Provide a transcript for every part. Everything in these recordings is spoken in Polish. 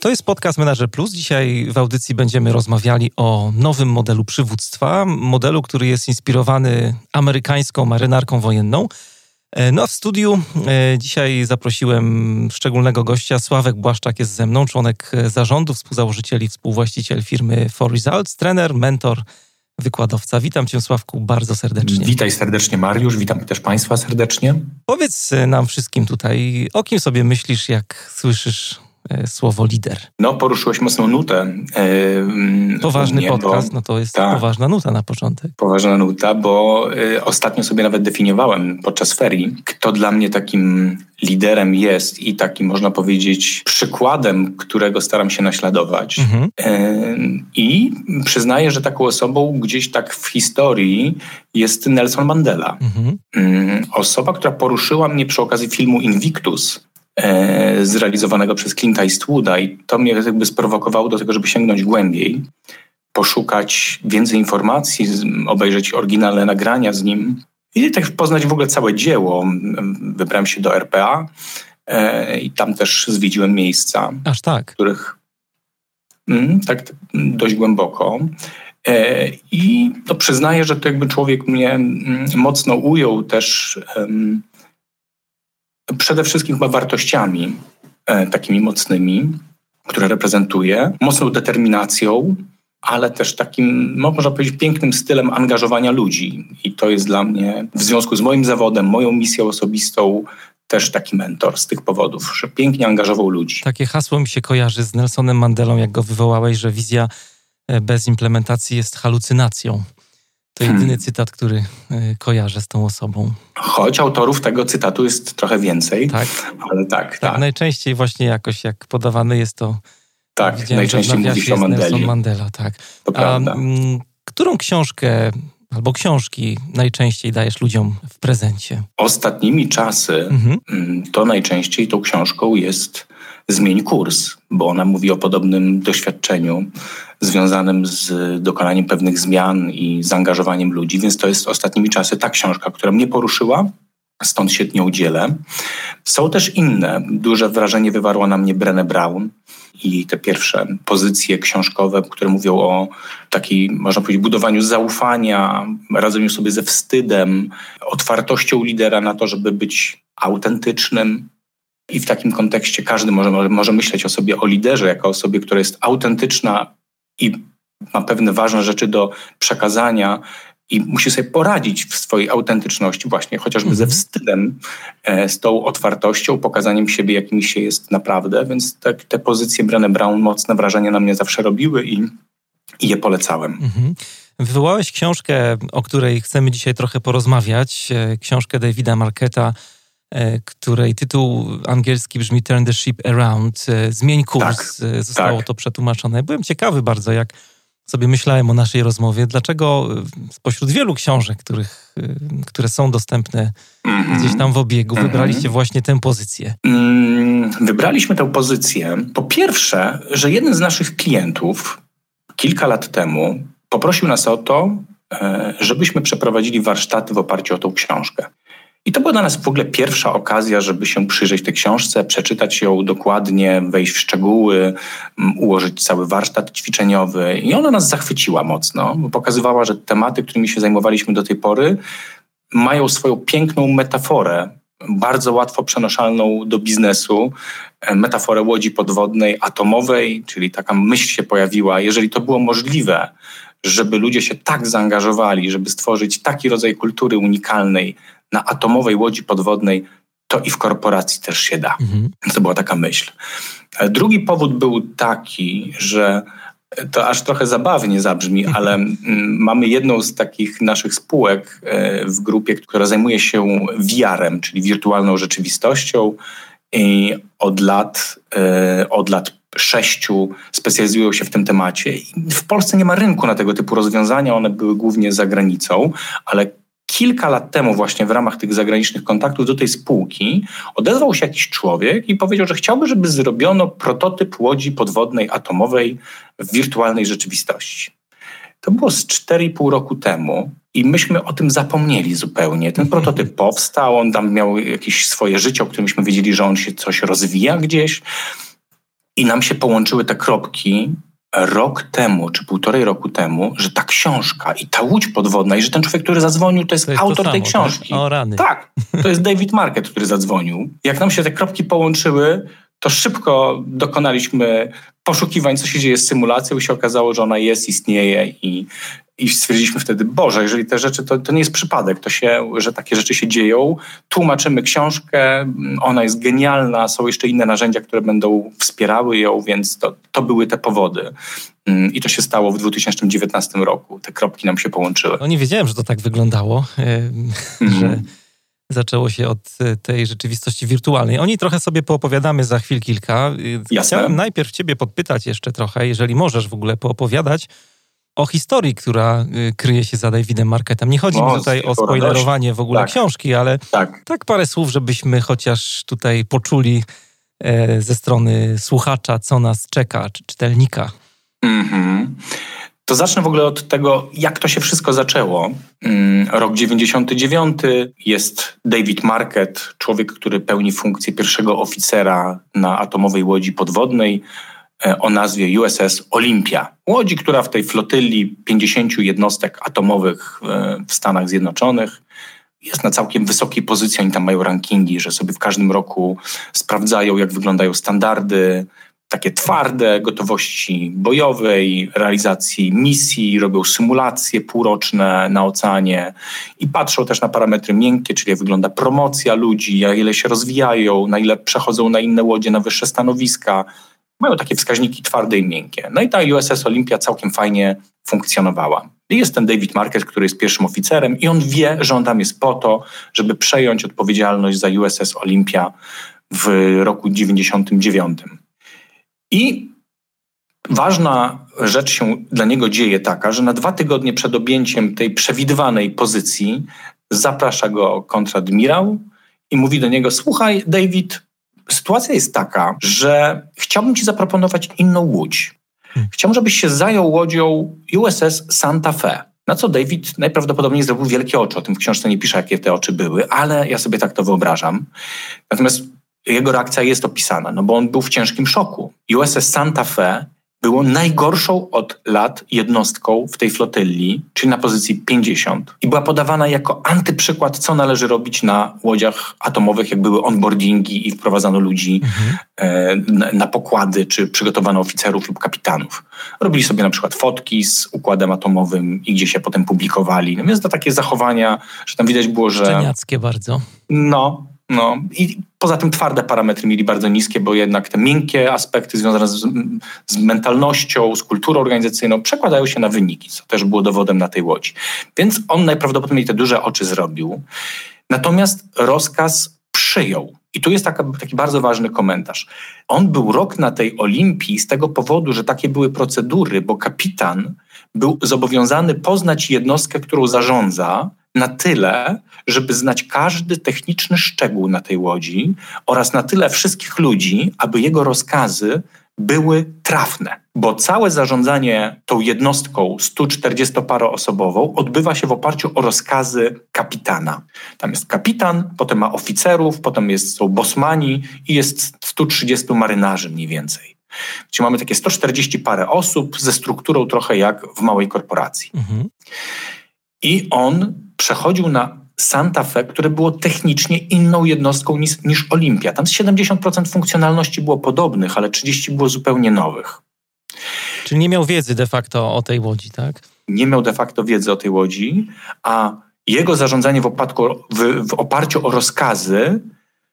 To jest podcast Manager Plus. Dzisiaj w audycji będziemy rozmawiali o nowym modelu przywództwa, modelu, który jest inspirowany amerykańską marynarką wojenną. E, no a w studiu e, dzisiaj zaprosiłem szczególnego gościa. Sławek Błaszczak jest ze mną, członek zarządu, współzałożyciel i współwłaściciel firmy For Results, trener, mentor, wykładowca. Witam Cię, Sławku, bardzo serdecznie. Witaj serdecznie, Mariusz. Witam też Państwa serdecznie. Powiedz nam wszystkim tutaj, o kim sobie myślisz, jak słyszysz E, słowo lider. No, poruszyłeś mocną nutę. Yy, Poważny mnie, podcast, bo, no to jest ta, poważna nuta na początek. Poważna nuta, bo y, ostatnio sobie nawet definiowałem podczas ferii, kto dla mnie takim liderem jest i takim, można powiedzieć, przykładem, którego staram się naśladować. Mhm. Yy, I przyznaję, że taką osobą gdzieś tak w historii jest Nelson Mandela. Mhm. Yy, osoba, która poruszyła mnie przy okazji filmu Invictus, E, zrealizowanego przez Clint Eastwooda i to mnie jakby sprowokowało do tego, żeby sięgnąć głębiej, poszukać więcej informacji, obejrzeć oryginalne nagrania z nim i tak poznać w ogóle całe dzieło. Wybrałem się do RPA e, i tam też zwiedziłem miejsca, Aż tak. których mm, tak dość głęboko. E, I to przyznaję, że to jakby człowiek mnie mm, mocno ujął też przede wszystkim chyba wartościami e, takimi mocnymi, które reprezentuje, mocną determinacją, ale też takim, no, można powiedzieć, pięknym stylem angażowania ludzi. I to jest dla mnie, w związku z moim zawodem, moją misją osobistą, też taki mentor z tych powodów, że pięknie angażował ludzi. Takie hasło mi się kojarzy z Nelsonem Mandelą, jak go wywołałeś, że wizja e, bez implementacji jest halucynacją. To jedyny hmm. cytat, który e, kojarzę z tą osobą. Choć autorów tego cytatu jest trochę więcej, tak. ale tak, tak. tak. Najczęściej właśnie jakoś jak podawany jest to. Tak, najczęściej mówi o Mandeli. Mandela, tak. To prawda. m, którą książkę albo książki najczęściej dajesz ludziom w prezencie? Ostatnimi czasy mhm. Mm, to najczęściej tą książką jest Zmień kurs, bo ona mówi o podobnym doświadczeniu związanym z dokonaniem pewnych zmian i zaangażowaniem ludzi, więc to jest ostatnimi czasy ta książka, która mnie poruszyła, stąd się nią dzielę. Są też inne. Duże wrażenie wywarła na mnie Brené Brown i te pierwsze pozycje książkowe, które mówią o takiej, można powiedzieć, budowaniu zaufania, radzeniu sobie ze wstydem, otwartością lidera na to, żeby być autentycznym, i w takim kontekście każdy może, może myśleć o sobie, o liderze, jako o osobie, która jest autentyczna i ma pewne ważne rzeczy do przekazania i musi sobie poradzić w swojej autentyczności właśnie, chociażby ze mhm. wstydem, e, z tą otwartością, pokazaniem siebie, jakim się jest naprawdę. Więc te, te pozycje Brené Brown mocne wrażenie na mnie zawsze robiły i, i je polecałem. Mhm. Wywołałeś książkę, o której chcemy dzisiaj trochę porozmawiać. E, książkę Davida Marketa której tytuł angielski brzmi Turn the Ship Around, e, Zmień kurs, tak, e, zostało tak. to przetłumaczone. Byłem ciekawy bardzo, jak sobie myślałem o naszej rozmowie, dlaczego spośród wielu książek, których, które są dostępne mm -hmm. gdzieś tam w obiegu, mm -hmm. wybraliście właśnie tę pozycję? Mm, wybraliśmy tę pozycję. Po pierwsze, że jeden z naszych klientów kilka lat temu poprosił nas o to, żebyśmy przeprowadzili warsztaty w oparciu o tą książkę. I to była dla nas w ogóle pierwsza okazja, żeby się przyjrzeć tej książce, przeczytać ją dokładnie, wejść w szczegóły, ułożyć cały warsztat ćwiczeniowy. I ona nas zachwyciła mocno, bo pokazywała, że tematy, którymi się zajmowaliśmy do tej pory, mają swoją piękną metaforę, bardzo łatwo przenoszalną do biznesu, e, metaforę łodzi podwodnej, atomowej, czyli taka myśl się pojawiła. Jeżeli to było możliwe, żeby ludzie się tak zaangażowali, żeby stworzyć taki rodzaj kultury unikalnej, na atomowej łodzi podwodnej, to i w korporacji też się da. Mhm. To była taka myśl. E, drugi powód był taki, że to aż trochę zabawnie zabrzmi, mhm. ale mamy jedną z takich naszych spółek e, w grupie, która zajmuje się VR-em, czyli wirtualną rzeczywistością i od lat, e, od lat sześciu specjalizują się w tym temacie. W Polsce nie ma rynku na tego typu rozwiązania, one były głównie za granicą, ale kilka lat temu właśnie w ramach tych zagranicznych kontaktów do tej spółki odezwał się jakiś człowiek i powiedział, że chciałby, żeby zrobiono prototyp łodzi podwodnej atomowej w wirtualnej rzeczywistości. To było z 4,5 roku temu i myśmy o tym zapomnieli zupełnie. Ten mhm. prototyp powstał, on tam miał jakieś swoje życie, o którym myśmy wiedzieli, że on się coś rozwija gdzieś i nam się połączyły te kropki rok temu, czy półtorej roku temu, że ta książka i ta łódź podwodna i że ten człowiek, który zadzwonił, to jest, to jest autor to tej tak? książki. Tak? O rany. Tak, to jest David Market, który zadzwonił. Jak nam się te kropki połączyły, to szybko dokonaliśmy poszukiwań, co się dzieje z symulacją i się okazało, że ona jest, istnieje i, i stwierdziliśmy wtedy, Boże, jeżeli te rzeczy, to, to nie jest przypadek, to się, że takie rzeczy się dzieją. Tłumaczymy książkę, ona jest genialna, są jeszcze inne narzędzia, które będą wspierały ją, więc to, to były te powody. Mm, I to się stało w 2019 roku. Te kropki nam się połączyły. No nie wiedziałem, że to tak wyglądało, mm. że zaczęło się od e, tej rzeczywistości wirtualnej. O niej trochę sobie poopowiadamy za chwil kilka. E, Jasne. Chciałem najpierw ciebie podpytać jeszcze trochę, jeżeli możesz w ogóle poopowiadać o historii, która e, kryje się za Davidem Marketem. Nie chodzi mi tutaj o spoilerowanie w ogóle tak. książki, ale tak. tak parę słów, żebyśmy chociaż tutaj poczuli ze strony słuchacza, co nas czeka, czy czytelnika. Mhm. To zacznę w ogóle od tego, jak to się wszystko zaczęło. Mm, rok 99 jest David Market, człowiek, który pełni funkcję pierwszego oficera na atomowej łodzi podwodnej e, o nazwie USS Olympia. Łodzi, która w tej flotyli 50 jednostek atomowych e, w Stanach Zjednoczonych jest na całkiem wysokiej pozycji. Oni tam mają rankingi, że sobie w każdym roku sprawdzają, jak wyglądają standardy, takie twarde gotowości bojowej, realizacji misji, robią symulacje półroczne na oceanie i patrzą też na parametry miękkie, czyli jak wygląda promocja ludzi, jak ile się rozwijają, na ile przechodzą na inne łodzie, na wyższe stanowiska. Mają takie wskaźniki twarde i miękkie. No i ta USS Olympia całkiem fajnie funkcjonowała. I jest ten David Market, który jest pierwszym oficerem i on wie, że on tam jest po to, żeby przejąć odpowiedzialność za USS Olympia w roku 99. I ważna rzecz się dla niego dzieje taka, że na dwa tygodnie przed objęciem tej przewidywanej pozycji zaprasza go kontradmirał i mówi do niego: Słuchaj, David, sytuacja jest taka, że chciałbym ci zaproponować inną łódź. Hmm. Chciałbym, żebyś się zajął łodzią USS Santa Fe. Na co David najprawdopodobniej zrobił wielkie oczy. O tym w książce nie pisze, jakie te oczy były, ale ja sobie tak to wyobrażam. Natomiast jego reakcja jest opisana, no bo on był w ciężkim szoku. USS Santa Fe było najgorszą od lat jednostką w tej flotyli, czyli na pozycji 50. I była podawana jako antyprzykład, co należy robić na łodziach atomowych, jak były onboardingi i wprowadzano ludzi mhm. e, na pokłady, czy przygotowano oficerów lub kapitanów. Robili sobie na przykład fotki z układem atomowym i gdzie się potem publikowali. No więc to takie zachowania, że tam widać było, że... Szczeniackie bardzo. No, no i poza tym twarde parametry mieli bardzo niskie, bo jednak te miękkie aspekty związane z, z, mentalnością, z kulturą organizacyjną przekładają się na wyniki, co też było dowodem na tej łodzi. Więc on najprawdopodobniej te duże oczy zrobił. Natomiast rozkaz przyjął. I tu jest taka, taki bardzo ważny komentarz. On był rok na tej Olimpii z tego powodu, że takie były procedury, bo kapitan był zobowiązany poznać jednostkę, którą zarządza, na tyle, żeby znać każdy techniczny szczegół na tej łodzi oraz na tyle wszystkich ludzi, aby jego rozkazy były trafne, bo całe zarządzanie tą jednostką 140-paroosobową odbywa się w oparciu o rozkazy kapitana. Tam jest kapitan, potem ma oficerów, potem jest, są bosmani i jest 130 marynarzy mniej więcej. Czyli mamy takie 140 parę osób ze strukturą trochę jak w małej korporacji. Mhm. I on przechodził na Santa Fe, które było technicznie inną jednostką niż, niż Olimpia. Tam 70% funkcjonalności było podobnych, ale 30% było zupełnie nowych. Czyli nie miał wiedzy de facto o tej łodzi, tak? Nie miał de facto wiedzy o tej łodzi, a jego zarządzanie w, opadku, w, w oparciu o rozkazy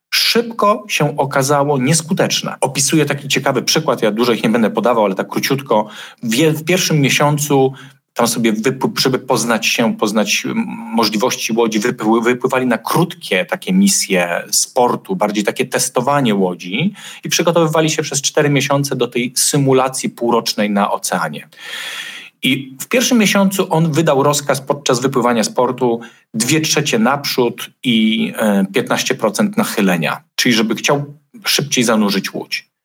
szybko się okazało nieskuteczne. Opisuję taki ciekawy przykład, ja dużo ich nie będę podawał, ale tak króciutko. W, w pierwszym miesiącu tam sobie, żeby poznać się, poznać możliwości łodzi, wypływali na krótkie takie misje sportu, bardziej takie testowanie łodzi i przygotowywali się przez cztery miesiące do tej symulacji półrocznej na oceanie. I w pierwszym miesiącu on wydał rozkaz podczas wypływania sportu dwie trzecie naprzód i 15% nachylenia, czyli żeby chciał szybciej zanurzyć łódź.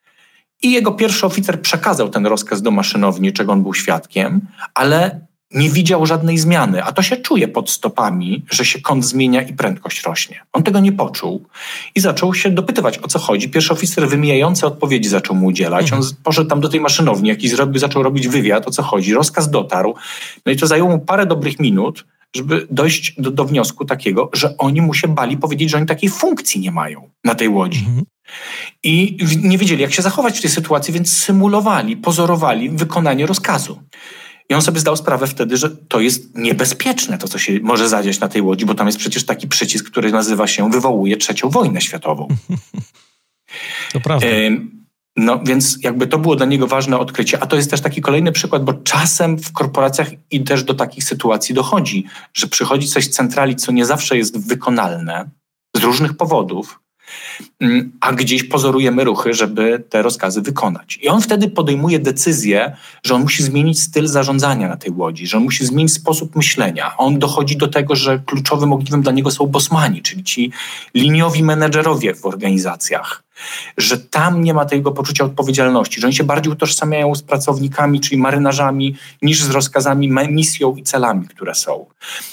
I jego pierwszy oficer przekazał ten rozkaz do maszynowni, czego on był świadkiem, ale nie widział żadnej zmiany, a to się czuje pod stopami, że się kąt zmienia i prędkość rośnie. On tego nie poczuł i zaczął się dopytywać, o co chodzi. Pierwszy oficer wymijające odpowiedzi zaczął mu udzielać. On mhm. poszedł tam do tej maszynowni, jakiś zrobił, zaczął robić wywiad, o co chodzi. Rozkaz dotarł. No i to zajęło mu parę dobrych minut, żeby dojść do, do wniosku takiego, że oni mu się bali powiedzieć, że oni takiej funkcji nie mają na tej łodzi. Mhm. I nie wiedzieli, jak się zachować w tej sytuacji, więc symulowali, pozorowali wykonanie rozkazu. I on sobie zdał sprawę wtedy, że to jest niebezpieczne, to co się może zadziać na tej łodzi, bo tam jest przecież taki przycisk, który nazywa się wywołuje trzecią wojnę światową. To prawda. No więc jakby to było dla niego ważne odkrycie, a to jest też taki kolejny przykład, bo czasem w korporacjach i też do takich sytuacji dochodzi, że przychodzi coś z centrali, co nie zawsze jest wykonalne z różnych powodów, Mm, a gdzieś pozorujemy ruchy, żeby te rozkazy wykonać. I on wtedy podejmuje decyzję, że on musi zmienić styl zarządzania na tej łodzi, że on musi zmienić sposób myślenia. On dochodzi do tego, że kluczowym ogniwem dla niego są bosmani, czyli ci liniowi menedżerowie w organizacjach że tam nie ma tego poczucia odpowiedzialności, że oni się bardziej utożsamiają z pracownikami, czyli marynarzami, niż z rozkazami, misją i celami, które są.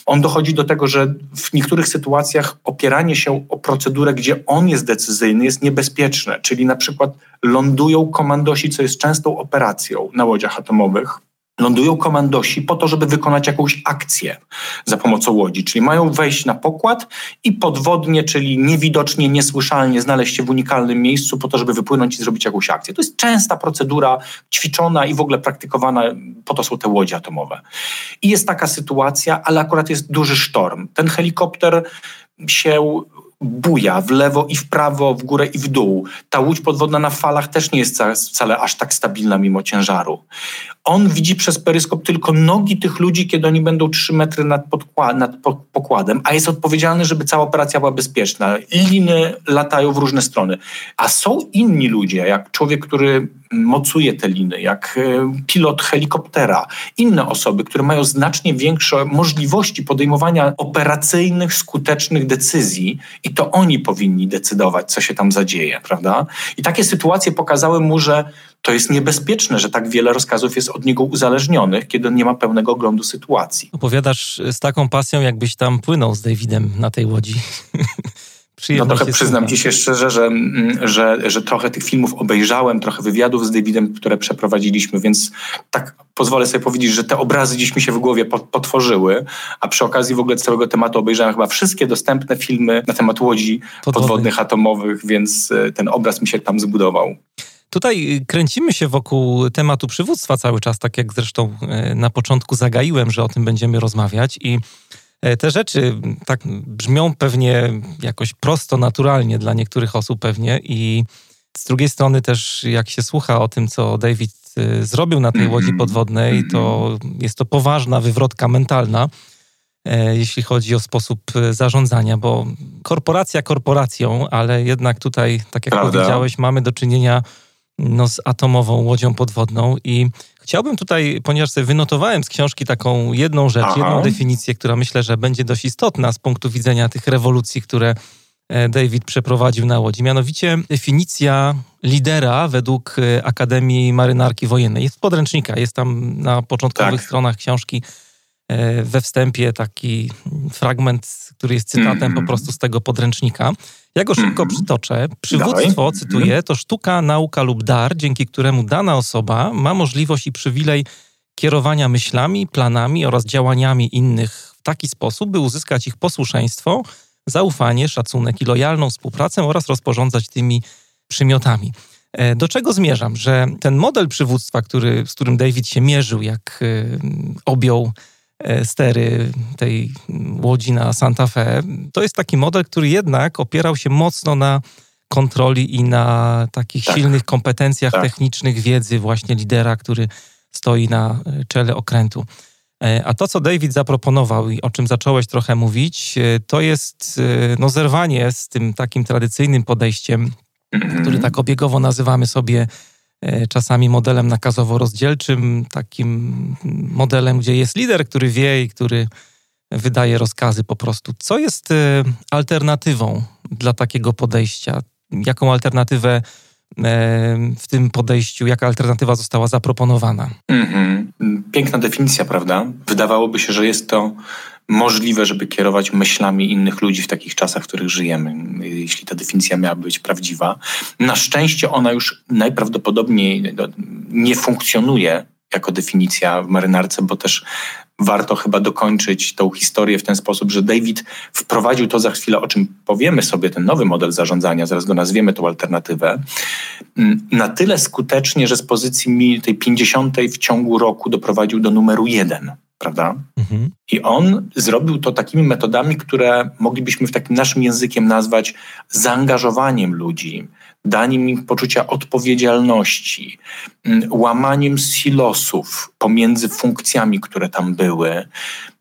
On dochodzi do tego, że w niektórych sytuacjach opieranie się o procedurę, gdzie on jest decyzyjny, jest niebezpieczne, czyli na przykład lądują komandosi, co jest częstą operacją na łodziach atomowych lądują komandosi po to, żeby wykonać jakąś akcję za pomocą łodzi, czyli mają wejść na pokład i podwodnie, czyli niewidocznie, niesłyszalnie znaleźć się w unikalnym miejscu po to, żeby wypłynąć i zrobić jakąś akcję. To jest częsta procedura, ćwiczona i w ogóle praktykowana, po to są te łodzie atomowe. I jest taka sytuacja, ale akurat jest duży sztorm. Ten helikopter się buja w lewo i w prawo, w górę i w dół. Ta łódź podwodna na falach też nie jest wcale aż tak stabilna mimo ciężaru. On widzi przez peryskop tylko nogi tych ludzi, kiedy oni będą 3 metry nad, nad pokładem, a jest odpowiedzialny, żeby cała operacja była bezpieczna. Liny latają w różne strony. A są inni ludzie, jak człowiek, który mocuje te liny, jak e, pilot helikoptera, inne osoby, które mają znacznie większe możliwości podejmowania operacyjnych, skutecznych decyzji i to oni powinni decydować, co się tam zadzieje, prawda? I takie sytuacje pokazały mu, że to jest niebezpieczne, że tak wiele rozkazów jest od niego uzależnionych, kiedy on nie ma pełnego oglądu sytuacji. Opowiadasz z taką pasją, jakbyś tam płynął z Davidem na tej łodzi. no trochę przyznam ci się szczerze, że, mm, że, że trochę tych filmów obejrzałem, trochę wywiadów z Davidem, które przeprowadziliśmy, więc tak pozwolę sobie powiedzieć, że te obrazy dziś mi się w głowie potworzyły, a przy okazji w ogóle całego tematu obejrzałem chyba wszystkie dostępne filmy na temat łodzi podwodnych, podwodnych atomowych, więc e, ten obraz mi się tam zbudował. Tutaj y, kręcimy się wokół tematu przywództwa cały czas, tak jak zresztą e, na początku zagaiłem, że o tym będziemy rozmawiać i e, te rzeczy tak brzmią pewnie jakoś prosto, naturalnie dla niektórych osób pewnie i z drugiej strony też jak się słucha o tym, co David e, zrobił na tej łodzi podwodnej, to jest to poważna wywrotka mentalna, jeśli chodzi o sposób zarządzania, bo korporacja korporacją, ale jednak tutaj, tak jak Prawda. powiedziałeś, mamy do czynienia no, z atomową łodzią podwodną. I chciałbym tutaj, ponieważ sobie wynotowałem z książki taką jedną rzecz, Aha. jedną definicję, która myślę, że będzie dość istotna z punktu widzenia tych rewolucji, które e, David przeprowadził na łodzi. Mianowicie definicja lidera według e, Akademii Marynarki Wojennej. Jest podręcznika, jest tam na początkowych tak. stronach książki e, we wstępie taki fragment, który jest cytatem mm. po prostu z tego podręcznika. Ja go szybko mm -hmm. przytoczę. Przywództwo, Dawaj. cytuję, to sztuka, nauka lub dar, dzięki któremu dana osoba ma możliwość i przywilej kierowania myślami, planami oraz działaniami innych w taki sposób, by uzyskać ich posłuszeństwo, zaufanie, szacunek i lojalną współpracę oraz rozporządzać tymi przymiotami. E, do czego zmierzam? Że ten model przywództwa, który, z którym David się mierzył, jak y, objął E, stery tej łodzi na Santa Fe, to jest taki model, który jednak opierał się mocno na kontroli i na takich tak. silnych kompetencjach tak. technicznych, wiedzy właśnie lidera, który stoi na e, czele okrętu. E, a to, co David zaproponował i o czym zacząłeś trochę mówić, to jest no, zerwanie z tym takim tradycyjnym podejściem, mm -hmm. który tak obiegowo nazywamy sobie czasami modelem nakazowo-rozdzielczym, takim modelem, gdzie jest lider, który wie i który wydaje rozkazy po prostu. Co jest alternatywą dla takiego podejścia? Jaką alternatywę w tym podejściu, jaka alternatywa została zaproponowana? Mm-hmm. Piękna definicja, prawda? Wydawałoby się, że jest to możliwe, żeby kierować myślami innych ludzi w takich czasach, w których żyjemy, jeśli ta definicja miała być prawdziwa. Na szczęście ona już najprawdopodobniej no, nie funkcjonuje jako definicja w marynarce, bo też warto chyba dokończyć tą historię w ten sposób, że David wprowadził to za chwilę, o czym powiemy sobie, ten nowy model zarządzania, zaraz go nazwiemy tą alternatywę, mm, na tyle skutecznie, że z pozycji tej 50 w ciągu roku doprowadził do numeru jeden prawda? Mhm. I on zrobił to takimi metodami, które moglibyśmy w takim naszym językiem nazwać zaangażowaniem ludzi, daniem im poczucia odpowiedzialności, mm, łamaniem silosów pomiędzy funkcjami, które tam były,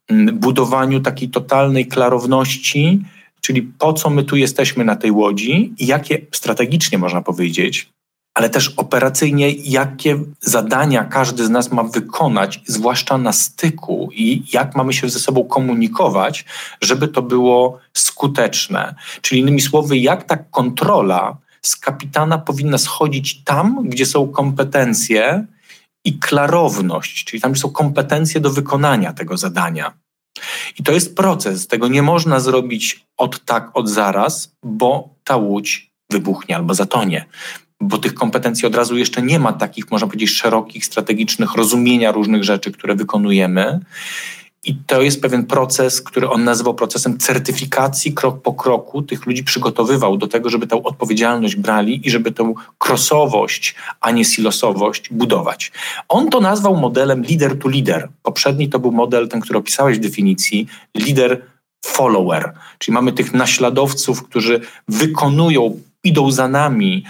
mm, budowaniu takiej totalnej klarowności, czyli po co my tu jesteśmy na tej łodzi i jakie strategicznie można powiedzieć, ale też operacyjnie, jakie zadania każdy z nas ma wykonać, zwłaszcza na styku i jak mamy się ze sobą komunikować, żeby to było skuteczne. Czyli innymi słowy, jak ta kontrola z kapitana powinna schodzić tam, gdzie są kompetencje i klarowność, czyli tam, gdzie są kompetencje do wykonania tego zadania. I to jest proces. Tego nie można zrobić od tak, od zaraz, bo ta łódź wybuchnie albo zatonie bo tych kompetencji od razu jeszcze nie ma takich, można powiedzieć, szerokich, strategicznych rozumienia różnych rzeczy, które wykonujemy. I to jest pewien proces, który on nazywał procesem certyfikacji, krok po kroku tych ludzi przygotowywał do tego, żeby tę odpowiedzialność brali i żeby tę krosowość, a nie silosowość budować. On to nazwał modelem leader to leader. Poprzedni to był model, ten, który opisałeś w definicji, leader follower, czyli mamy tych naśladowców, którzy wykonują idą za nami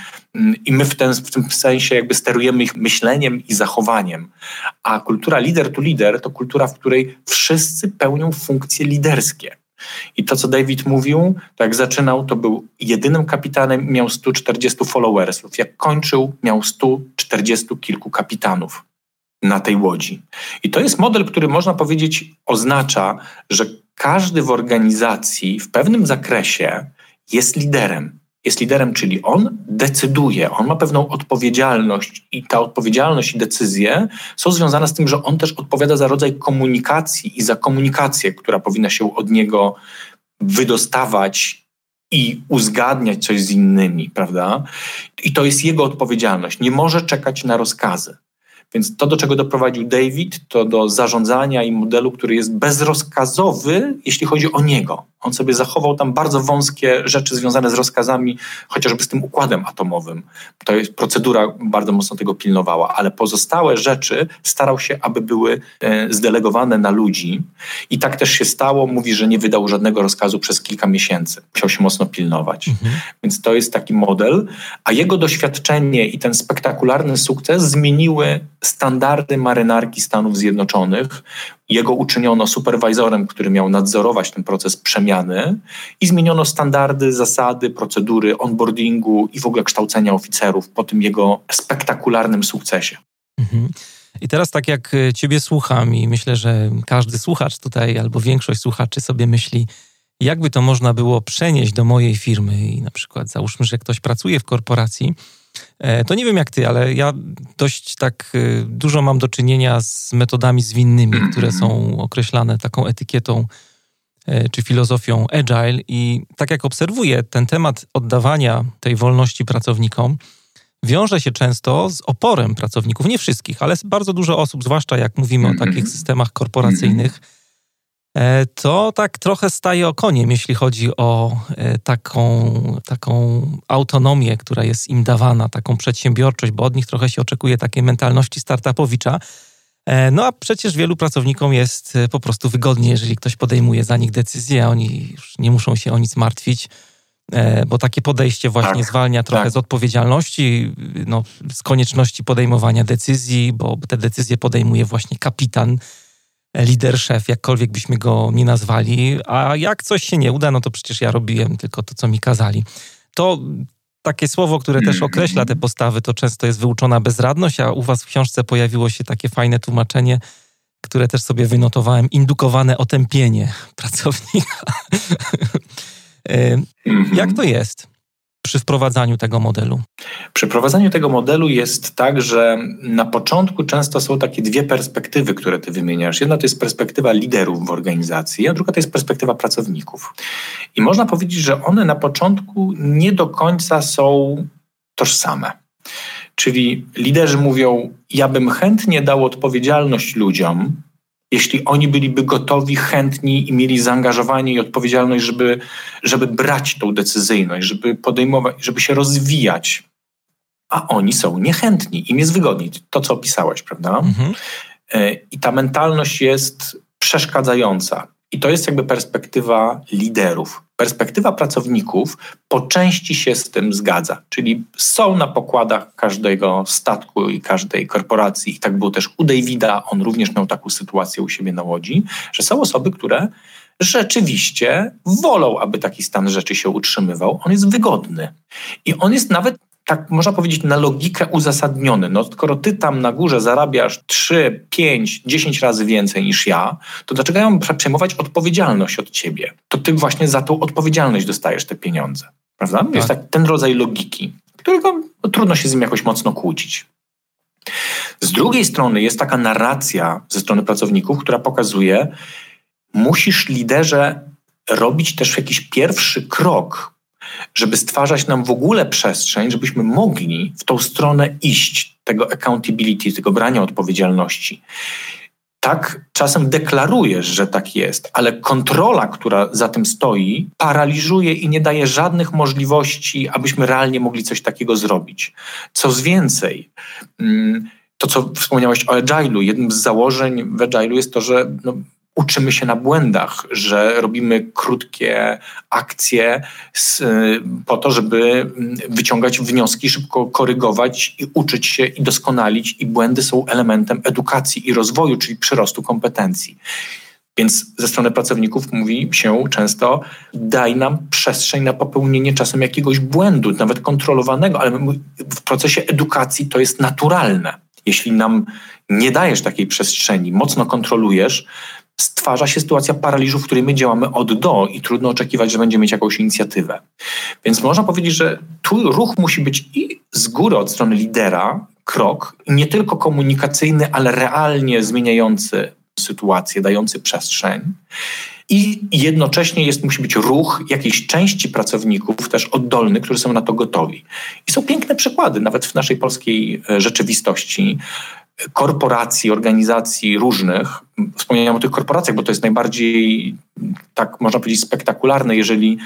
i my w, ten, w tym sensie jakby sterujemy ich myśleniem i zachowaniem. A kultura lider to lider to kultura, w której wszyscy pełnią funkcje liderskie. I to, co David mówił, tak jak zaczynał, to był jedynym kapitanem, miał 140 followersów. Jak kończył, miał 140 kilku kapitanów na tej łodzi. I to jest model, który można powiedzieć oznacza, że każdy w organizacji w pewnym zakresie jest liderem jest liderem, czyli on decyduje, on ma pewną odpowiedzialność i ta odpowiedzialność i decyzje są związane z tym, że on też odpowiada za rodzaj komunikacji i za komunikację, która powinna się od niego wydostawać i uzgadniać coś z innymi, prawda? I to jest jego odpowiedzialność. Nie może czekać na rozkazy. Więc to, do czego doprowadził David, to do zarządzania i modelu, który jest bezrozkazowy, jeśli chodzi o niego. On sobie zachował tam bardzo wąskie rzeczy związane z rozkazami, chociażby z tym układem atomowym. To jest procedura bardzo mocno tego pilnowała, ale pozostałe rzeczy starał się, aby były e, zdelegowane na ludzi. I tak też się stało. Mówi, że nie wydał żadnego rozkazu przez kilka miesięcy. Musiał się mocno pilnować. Mhm. Więc to jest taki model. A jego doświadczenie i ten spektakularny sukces zmieniły standardy marynarki Stanów Zjednoczonych. Jego uczyniono superwizorem, który miał nadzorować ten proces przemiany i zmieniono standardy, zasady, procedury onboardingu i w ogóle kształcenia oficerów po tym jego spektakularnym sukcesie. Mhm. I teraz tak jak e, ciebie słucham i myślę, że każdy słuchacz tutaj albo większość słuchaczy sobie myśli, jakby to można było przenieść do mojej firmy i na przykład załóżmy, że ktoś pracuje w korporacji, to nie wiem jak ty, ale ja dość tak e, dużo mam do czynienia z metodami zwinnymi, które są określane taką etykietą e, czy filozofią agile. I tak jak obserwuję, ten temat oddawania tej wolności pracownikom wiąże się często z oporem pracowników, nie wszystkich, ale bardzo dużo osób, zwłaszcza jak mówimy o takich systemach korporacyjnych, E, to tak trochę staje okoniem, jeśli chodzi o e, taką, taką autonomię, która jest im dawana, taką przedsiębiorczość, bo od nich trochę się oczekuje takiej mentalności startupowicza. E, no a przecież wielu pracownikom jest po prostu wygodnie, jeżeli ktoś podejmuje za nich decyzję, oni już nie muszą się o nic martwić, bo takie podejście właśnie tak, zwalnia trochę tak. z odpowiedzialności, no, z konieczności podejmowania decyzji, bo te decyzje podejmuje właśnie kapitan lider, szef, jakkolwiek byśmy go nie nazwali, a jak coś się nie uda, no to przecież ja robiłem tylko to, co mi kazali. To takie słowo, które też określa te postawy, to często jest wyuczona bezradność, a u was w książce pojawiło się takie fajne tłumaczenie, które też sobie wynotowałem, indukowane otępienie pracownika. Jak to jest? Przy wprowadzaniu tego modelu? Przy wprowadzaniu tego modelu jest tak, że na początku często są takie dwie perspektywy, które ty wymieniasz. Jedna to jest perspektywa liderów w organizacji, a druga to jest perspektywa pracowników. I można powiedzieć, że one na początku nie do końca są tożsame. Czyli liderzy mówią: Ja bym chętnie dał odpowiedzialność ludziom, jeśli oni byliby gotowi, chętni i mieli zaangażowanie i odpowiedzialność, żeby, żeby brać tą decyzyjność, żeby podejmować, żeby się rozwijać, a oni są niechętni, im jest wygodniej. To, co opisałeś, prawda? Mhm. E, I ta mentalność jest przeszkadzająca. I to jest jakby perspektywa liderów. Perspektywa pracowników po części się z tym zgadza, czyli są na pokładach każdego statku i każdej korporacji. I tak było też u Davida, on również miał taką sytuację u siebie na łodzi, że są osoby, które rzeczywiście wolą, aby taki stan rzeczy się utrzymywał. On jest wygodny. I on jest nawet tak można powiedzieć, na logikę uzasadniony. No, skoro ty tam na górze zarabiasz 3, 5, 10 razy więcej niż ja, to dlaczego ja mam przejmować odpowiedzialność od ciebie? Ty właśnie za tą odpowiedzialność dostajesz te pieniądze. Prawda? Tak. Jest tak, ten rodzaj logiki, którego no, trudno się z nim jakoś mocno kłócić. Z drugiej strony jest taka narracja ze strony pracowników, która pokazuje, musisz liderze robić też jakiś pierwszy krok żeby stwarzać nam w ogóle przestrzeń, żebyśmy mogli w tą stronę iść, tego accountability, tego brania odpowiedzialności. Tak, czasem deklarujesz, że tak jest, ale kontrola, która za tym stoi, paraliżuje i nie daje żadnych możliwości, abyśmy realnie mogli coś takiego zrobić. Co więcej, mm, to co wspomniałeś o Agile'u, jednym z założeń w Agile'u jest to, że no, uczymy się na błędach, że robimy krótkie akcje z, po to, żeby mm, wyciągać wnioski, szybko korygować i uczyć się i doskonalić. I błędy są elementem edukacji i rozwoju, czyli przyrostu kompetencji. Więc ze strony pracowników mówi się często, daj nam przestrzeń na popełnienie czasem jakiegoś błędu, nawet kontrolowanego, ale w procesie edukacji to jest naturalne. Jeśli nam nie dajesz takiej przestrzeni, mocno kontrolujesz, stwarza się sytuacja paraliżu, w której my działamy od do i trudno oczekiwać, że będzie mieć jakąś inicjatywę. Więc można powiedzieć, że tu ruch musi być i z góry od strony lidera krok, nie tylko komunikacyjny, ale realnie zmieniający sytuację, dający przestrzeń. I jednocześnie jest, musi być ruch jakiejś części pracowników, też oddolny, którzy są na to gotowi. I są piękne przykłady, nawet w naszej polskiej e, rzeczywistości, korporacji, organizacji różnych. Wspomniałem o tych korporacjach, bo to jest najbardziej, tak można powiedzieć, spektakularne, jeżeli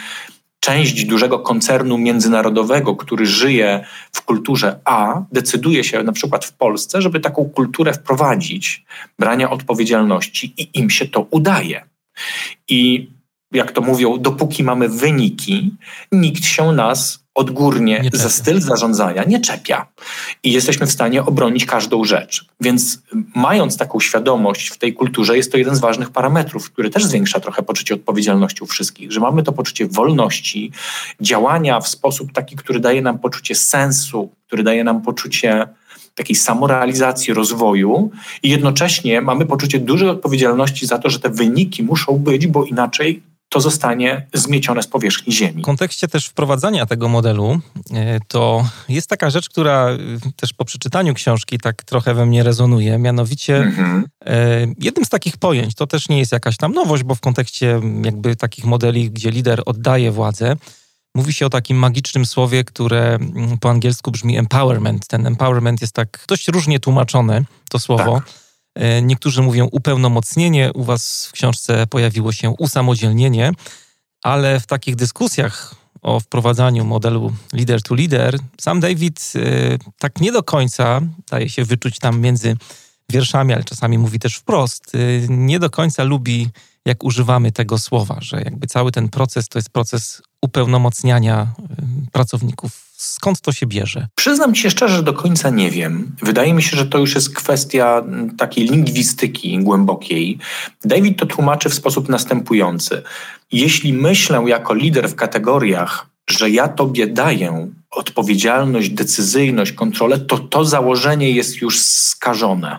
część dużego koncernu międzynarodowego, który żyje w kulturze A, decyduje się na przykład w Polsce, żeby taką kulturę wprowadzić, brania odpowiedzialności i im się to udaje. I jak to mówią, dopóki mamy wyniki, nikt się nas odgórnie za styl zarządzania nie czepia i jesteśmy w stanie obronić każdą rzecz. Więc mając taką świadomość w tej kulturze, jest to jeden z ważnych parametrów, który też zwiększa trochę poczucie odpowiedzialności u wszystkich, że mamy to poczucie wolności, działania w sposób taki, który daje nam poczucie sensu, który daje nam poczucie takiej samorealizacji, rozwoju i jednocześnie mamy poczucie dużej odpowiedzialności za to, że te wyniki muszą być, bo inaczej to zostanie zmiecione z powierzchni Ziemi. W kontekście też wprowadzania tego modelu, e, to jest taka rzecz, która e, też po przeczytaniu książki tak trochę we mnie rezonuje. Mianowicie mhm. E, jednym z takich pojęć, to też nie jest jakaś tam nowość, bo w kontekście jakby takich modeli, gdzie lider oddaje władzę, mówi się o takim magicznym słowie, które po angielsku brzmi empowerment. Ten empowerment jest tak dość różnie tłumaczone, to słowo. Tak. E, niektórzy mówią upełnomocnienie, u Was w książce pojawiło się usamodzielnienie, ale w takich dyskusjach o wprowadzaniu modelu leader to leader, sam David e, tak nie do końca daje się wyczuć tam między wierszami, ale czasami mówi też wprost, e, nie do końca lubi, jak używamy tego słowa, że jakby cały ten proces to jest proces upełnomocniania pracowników Skąd to się bierze? Przyznam ci się szczerze, że do końca nie wiem. Wydaje mi się, że to już jest kwestia mm, takiej lingwistyki głębokiej. David to tłumaczy w sposób następujący. Jeśli myślę jako lider w kategoriach, że ja tobie daję odpowiedzialność, decyzyjność, kontrolę, to to założenie jest już skażone.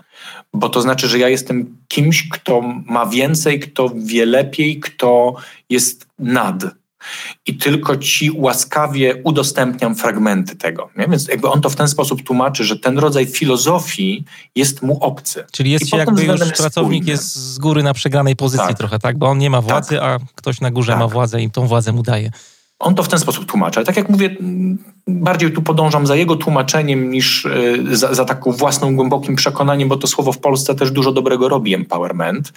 Bo to znaczy, że ja jestem kimś, kto ma więcej, kto wie lepiej, kto jest nad i tylko ci łaskawie udostępniam fragmenty tego. Nie? Więc jakby on to w ten sposób tłumaczy, że ten rodzaj filozofii jest mu obcy. Czyli jest jakby już pracownik jest z góry na przegranej pozycji tak. trochę, tak? Bo on nie ma władzy, tak. a ktoś na górze tak. ma władzę i tą władzę mu daje. On to w ten sposób tłumaczy. Ale tak jak mówię, bardziej tu podążam za jego tłumaczeniem niż e, za, za taką własną głębokim przekonaniem, bo to słowo w Polsce też dużo dobrego robi empowerment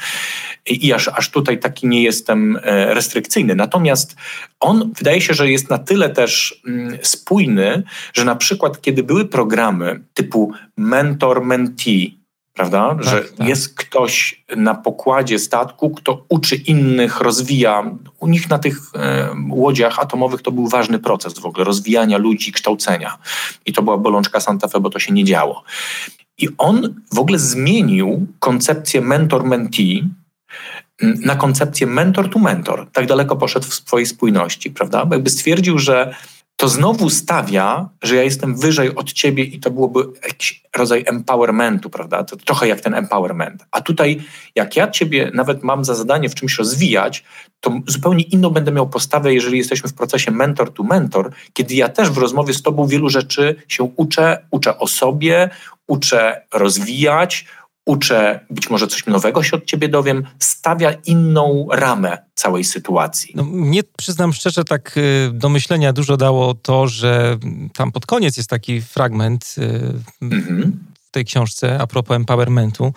i, i aż, aż tutaj taki nie jestem e, restrykcyjny. Natomiast on wydaje się, że jest na tyle też spójny, że na przykład kiedy były programy typu mentor-mentee, prawda? Tak, że tak. jest ktoś na pokładzie statku, kto uczy innych, rozwija. U nich na tych e, łodziach atomowych to był ważny proces w ogóle rozwijania ludzi, kształcenia. I to była bolączka Santa Fe, bo to się nie działo. I on w ogóle zmienił koncepcję mentor-mentee na koncepcję mentor to mentor. Tak daleko poszedł w swojej spójności, prawda? Bo jakby stwierdził, że to znowu stawia, że ja jestem wyżej od ciebie i to byłoby jakiś rodzaj empowermentu, prawda? To trochę jak ten empowerment. A tutaj, jak ja ciebie nawet mam za zadanie w czymś rozwijać, to zupełnie inną będę miał postawę, jeżeli jesteśmy w procesie mentor to mentor, kiedy ja też w rozmowie z tobą wielu rzeczy się uczę, uczę o sobie, uczę rozwijać, uczę, być może coś nowego się od ciebie dowiem, stawia inną ramę całej sytuacji. No, mnie, przyznam szczerze, tak y, do myślenia dużo dało to, że tam pod koniec jest taki fragment mhm. w tej książce a propos empowermentu,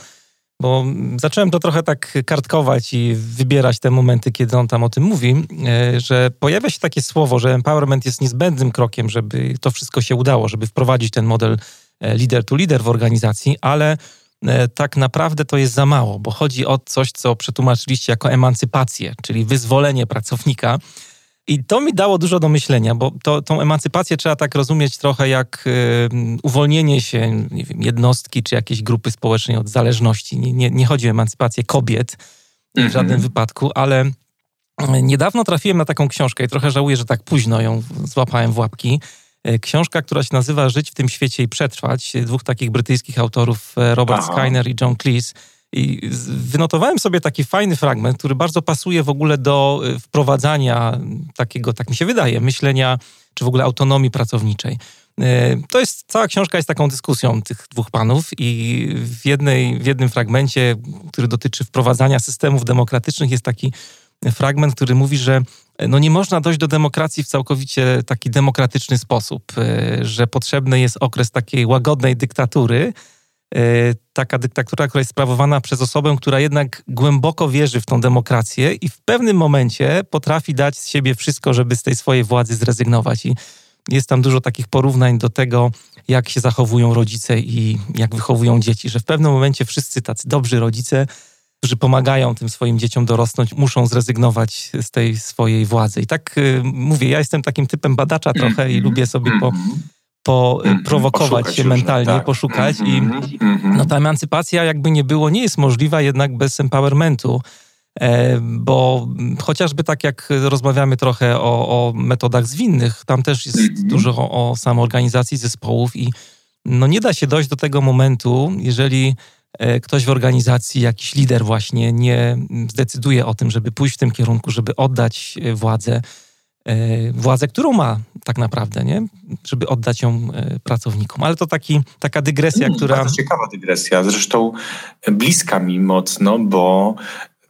bo zacząłem to trochę tak kartkować i wybierać te momenty, kiedy on tam o tym mówi, y, że pojawia się takie słowo, że empowerment jest niezbędnym krokiem, żeby to wszystko się udało, żeby wprowadzić ten model e, leader to leader w organizacji, ale tak naprawdę to jest za mało, bo chodzi o coś, co przetłumaczyliście jako emancypację, czyli wyzwolenie pracownika. I to mi dało dużo do myślenia, bo to, tą emancypację trzeba tak rozumieć trochę jak y, uwolnienie się nie wiem, jednostki czy jakiejś grupy społecznej od zależności. Nie, nie, nie chodzi o emancypację kobiet w mm -hmm. żadnym wypadku, ale niedawno trafiłem na taką książkę i trochę żałuję, że tak późno ją złapałem w łapki. E, książka, która się nazywa Żyć w tym świecie i przetrwać. Dwóch takich brytyjskich autorów, e, Robert Aha. Skyner i John Cleese. I wynotowałem sobie taki fajny fragment, który bardzo pasuje w ogóle do e, wprowadzania takiego, tak mi się wydaje, myślenia czy w ogóle autonomii pracowniczej. To jest, cała książka jest taką dyskusją tych dwóch panów i w, jednej, w jednym fragmencie, który dotyczy wprowadzania systemów demokratycznych jest taki fragment, który mówi, że no nie można dojść do demokracji w całkowicie taki demokratyczny sposób, e, że potrzebny jest okres takiej łagodnej dyktatury, e, taka dyktatura, która jest sprawowana przez osobę, która jednak głęboko wierzy w tą demokrację i w pewnym momencie potrafi dać z siebie wszystko, żeby z tej swojej władzy zrezygnować. I jest tam dużo takich porównań do tego, jak się zachowują rodzice i jak wychowują dzieci, że w pewnym momencie wszyscy tacy dobrzy rodzice którzy pomagają tym swoim dzieciom dorosnąć, muszą zrezygnować z tej swojej władzy. I tak y, mówię, ja jestem takim typem badacza trochę i lubię sobie po, po y, prowokować się mentalnie, tak. poszukać i no, ta emancypacja jakby nie było, nie jest możliwa jednak bez empowermentu. E, bo chociażby tak jak rozmawiamy trochę o, o metodach zwinnych, tam też jest dużo o, o samoorganizacji zespołów i no nie da się dojść do tego momentu, jeżeli ktoś w organizacji, jakiś lider właśnie nie zdecyduje o tym, żeby pójść w tym kierunku, żeby oddać e, władzę, e, władzę, którą ma tak naprawdę, nie? Żeby oddać ją pracownikom. Ale to taki, taka dygresja, hmm, która... Bardzo ciekawa dygresja, zresztą bliska mi mocno, bo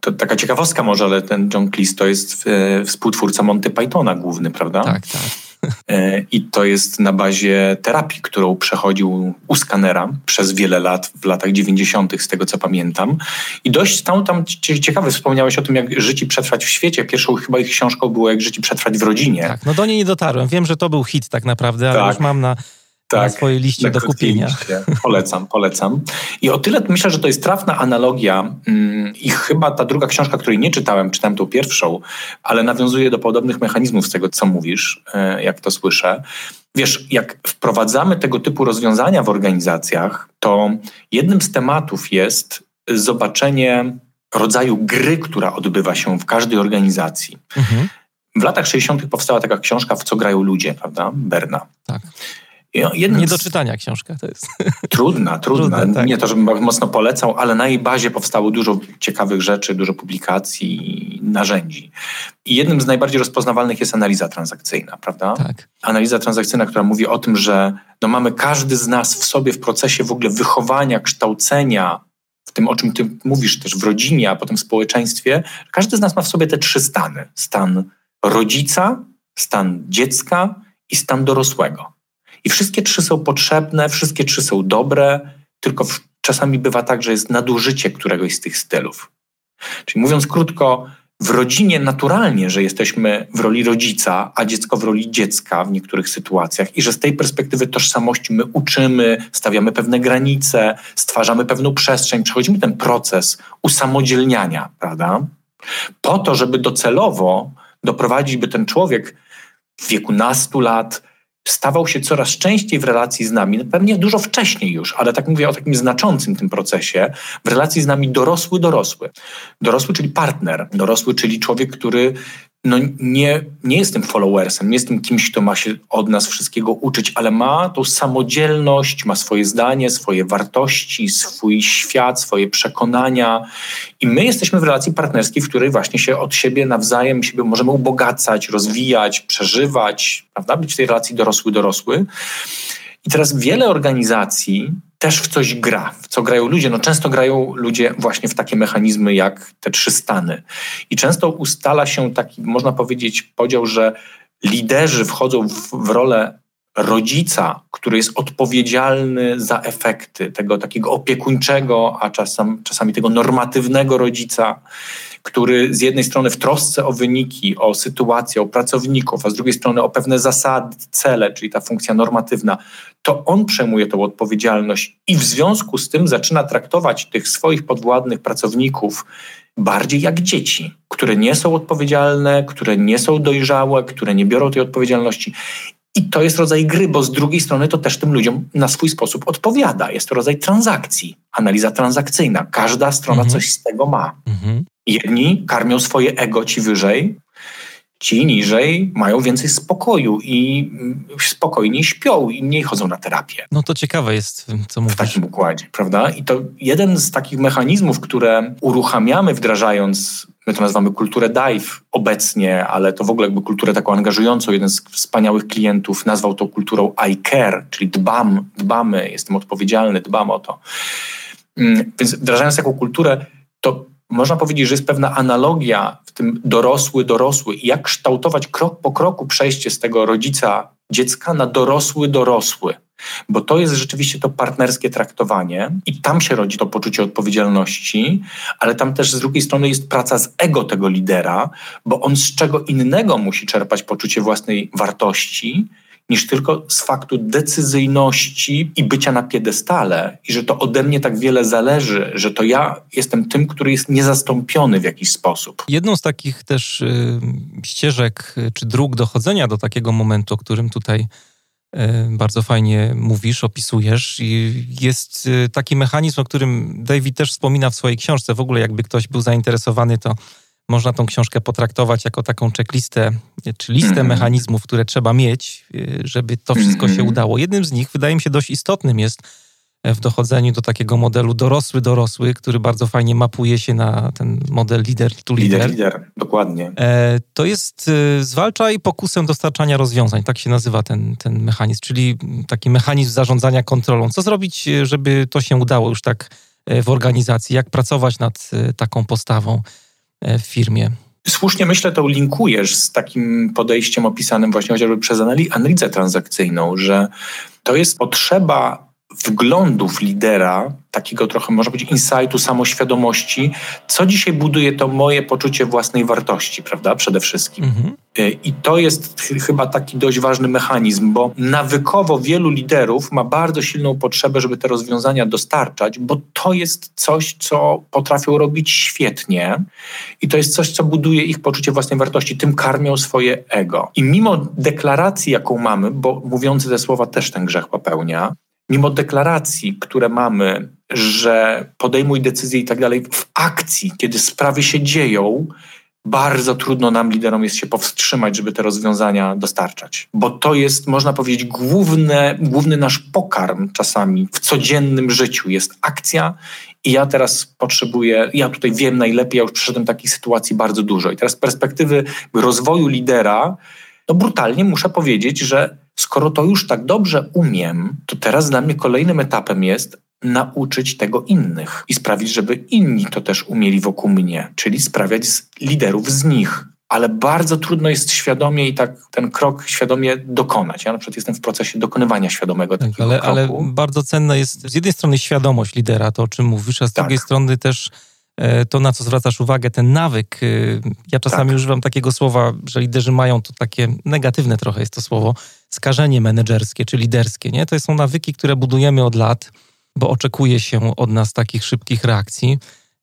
to taka ciekawostka może, ale ten John Cleese to jest współtwórca Monty Pythona główny, prawda? Tak, tak. E, I to jest na bazie terapii, którą przechodził u skanera przez wiele lat, w latach 90., z tego co pamiętam. I dość tam, tam ciekawe, wspomniałeś o tym, jak żyć i przetrwać w świecie. Pierwszą chyba ich książką było Jak żyć i przetrwać w rodzinie. Tak, no do niej nie dotarłem. Wiem, że to był hit tak naprawdę, ale tak. już mam na tak, na swojej liście do kupienia. Liście. Polecam, polecam. I o tyle myślę, że to jest trafna analogia mm, i chyba ta druga książka, której nie czytałem, czytałem tą pierwszą, ale nawiązuje do podobnych mechanizmów z tego, co mówisz, e, jak to słyszę. Wiesz, jak wprowadzamy tego typu rozwiązania w organizacjach, to jednym z tematów jest zobaczenie rodzaju gry, która odbywa się w każdej organizacji. Mhm. w latach 60. powstała taka książka W co grają ludzie, prawda? Berna. Tak. Nie do czytania książka to jest. Trudna, trudna. trudna tak. Nie to, żebym mocno polecał, ale na jej bazie powstało dużo ciekawych rzeczy, dużo publikacji, narzędzi. I jednym z najbardziej rozpoznawalnych jest analiza transakcyjna, prawda? Tak. Analiza transakcyjna, która mówi o tym, że no mamy każdy z nas w sobie w procesie w ogóle wychowania, kształcenia, w tym, o czym ty mówisz też w rodzinie, a potem w społeczeństwie, każdy z nas ma w sobie te trzy stany. Stan rodzica, stan dziecka i stan dorosłego. I wszystkie trzy są potrzebne, wszystkie trzy są dobre, tylko czasami bywa tak, że jest nadużycie któregoś z tych stylów. Czyli mówiąc krótko, w rodzinie naturalnie, że jesteśmy w roli rodzica, a dziecko w roli dziecka w niektórych sytuacjach i że z tej perspektywy tożsamości my uczymy, stawiamy pewne granice, stwarzamy pewną przestrzeń, przechodzimy ten proces usamodzielniania, prawda? Po to, żeby docelowo doprowadzić, by ten człowiek w wieku nastu lat stawał się coraz częściej w relacji z nami, pewnie dużo wcześniej już, ale tak mówię o takim znaczącym tym procesie, w relacji z nami dorosły, dorosły. Dorosły, czyli partner, dorosły, czyli człowiek, który no nie, nie jestem followersem, nie jestem kimś, kto ma się od nas wszystkiego uczyć, ale ma tą samodzielność, ma swoje zdanie, swoje wartości, swój świat, swoje przekonania. I my jesteśmy w relacji partnerskiej, w której właśnie się od siebie nawzajem siebie możemy ubogacać, rozwijać, przeżywać, prawda? Być w tej relacji dorosły-dorosły. I teraz wiele organizacji też w coś gra. W co grają ludzie? No często grają ludzie właśnie w takie mechanizmy jak te trzy stany. I często ustala się taki, można powiedzieć, podział, że liderzy wchodzą w, w rolę rodzica, który jest odpowiedzialny za efekty tego takiego opiekuńczego, a czasem, czasami tego normatywnego rodzica, który z jednej strony w trosce o wyniki, o sytuację, o pracowników, a z drugiej strony o pewne zasady, cele, czyli ta funkcja normatywna, to on przejmuje tą odpowiedzialność i w związku z tym zaczyna traktować tych swoich podwładnych pracowników bardziej jak dzieci, które nie są odpowiedzialne, które nie są dojrzałe, które nie biorą tej odpowiedzialności. I to jest rodzaj gry, bo z drugiej strony to też tym ludziom na swój sposób odpowiada. Jest to rodzaj transakcji, analiza transakcyjna. Każda strona mhm. coś z tego ma. Mhm. Jedni karmią swoje ego ci wyżej, ci niżej mają więcej spokoju i spokojniej śpią i mniej chodzą na terapię. No to ciekawe jest, co mówisz. W takim układzie, prawda? I to jeden z takich mechanizmów, które uruchamiamy wdrażając, my to nazywamy kulturę dive obecnie, ale to w ogóle jakby kulturę taką angażującą. Jeden z wspaniałych klientów nazwał to kulturą I care, czyli dbam, dbamy, jestem odpowiedzialny, dbam o to. Mm, więc wdrażając taką kulturę, można powiedzieć, że jest pewna analogia w tym dorosły, dorosły jak kształtować krok po kroku przejście z tego rodzica dziecka na dorosły, dorosły. Bo to jest rzeczywiście to partnerskie traktowanie i tam się rodzi to poczucie odpowiedzialności, ale tam też z drugiej strony jest praca z ego tego lidera, bo on z czego innego musi czerpać poczucie własnej wartości niż tylko z faktu decyzyjności i bycia na piedestale i że to ode mnie tak wiele zależy, że to ja jestem tym, który jest niezastąpiony w jakiś sposób. Jedną z takich też y, ścieżek y, czy dróg dochodzenia do takiego momentu, o którym tutaj y, bardzo fajnie mówisz, opisujesz. Jest y, taki mechanizm, o którym David też wspomina w swojej książce. W ogóle, jakby ktoś był zainteresowany, to można tą książkę potraktować jako taką checklistę, czy listę mm -hmm. mechanizmów, które trzeba mieć, y, żeby to wszystko mm -hmm. się mhm. udało. Jednym z nich, wydaje mi się, dość istotnym jest e, w dochodzeniu do takiego modelu dorosły-dorosły, który bardzo fajnie mapuje się na ten model lider to lider. Lider, dokładnie. E, to jest y, zwalczaj pokusem dostarczania rozwiązań, tak się nazywa ten, ten mechanizm, czyli taki mechanizm zarządzania kontrolą. Co zrobić, y, żeby to się udało już tak e, w organizacji? Jak pracować nad taką postawą? E, w firmie. Słusznie myślę, to linkujesz z takim podejściem opisanym właśnie chociażby przez analizę transakcyjną, że to jest potrzeba wglądów lidera, takiego trochę można powiedzieć insightu, samoświadomości, co dzisiaj buduje to moje poczucie własnej wartości, prawda, przede wszystkim. Mhm. Y, I to jest chyba taki dość ważny mechanizm, bo nawykowo wielu liderów ma bardzo silną potrzebę, żeby te rozwiązania dostarczać, bo to jest coś, co potrafią robić świetnie i to jest coś, co buduje ich poczucie własnej wartości, tym karmią swoje ego. I mimo deklaracji, jaką mamy, bo mówiący te słowa też ten grzech popełnia, mimo deklaracji, które mamy, że podejmuj decyzje i tak dalej, w akcji, kiedy sprawy się dzieją, bardzo trudno nam, liderom, jest się powstrzymać, żeby te rozwiązania dostarczać. Bo to jest, można powiedzieć, główne, główny nasz pokarm czasami w codziennym życiu. Jest akcja i ja teraz potrzebuję, ja tutaj wiem najlepiej, ja już przeszedłem takich sytuacji bardzo dużo. I teraz z perspektywy rozwoju lidera, no brutalnie muszę powiedzieć, że skoro to już tak dobrze umiem, to teraz dla mnie kolejnym etapem jest nauczyć tego innych i sprawić, żeby inni to też umieli wokół mnie, czyli sprawiać z liderów z nich. Ale bardzo trudno jest świadomie i tak ten krok świadomie dokonać. Ja na przykład jestem w procesie dokonywania świadomego tak, takiego ale, kroku. Ale bardzo cenna jest z jednej strony świadomość lidera, to o czym mówisz, a z tak. drugiej strony też to, na co zwracasz uwagę, ten nawyk. E, ja czasami tak. używam takiego słowa, że liderzy mają to takie negatywne trochę jest to słowo, skażenie menedżerskie czy liderskie. Nie? To są nawyki, które budujemy od lat bo oczekuje się od nas takich szybkich reakcji,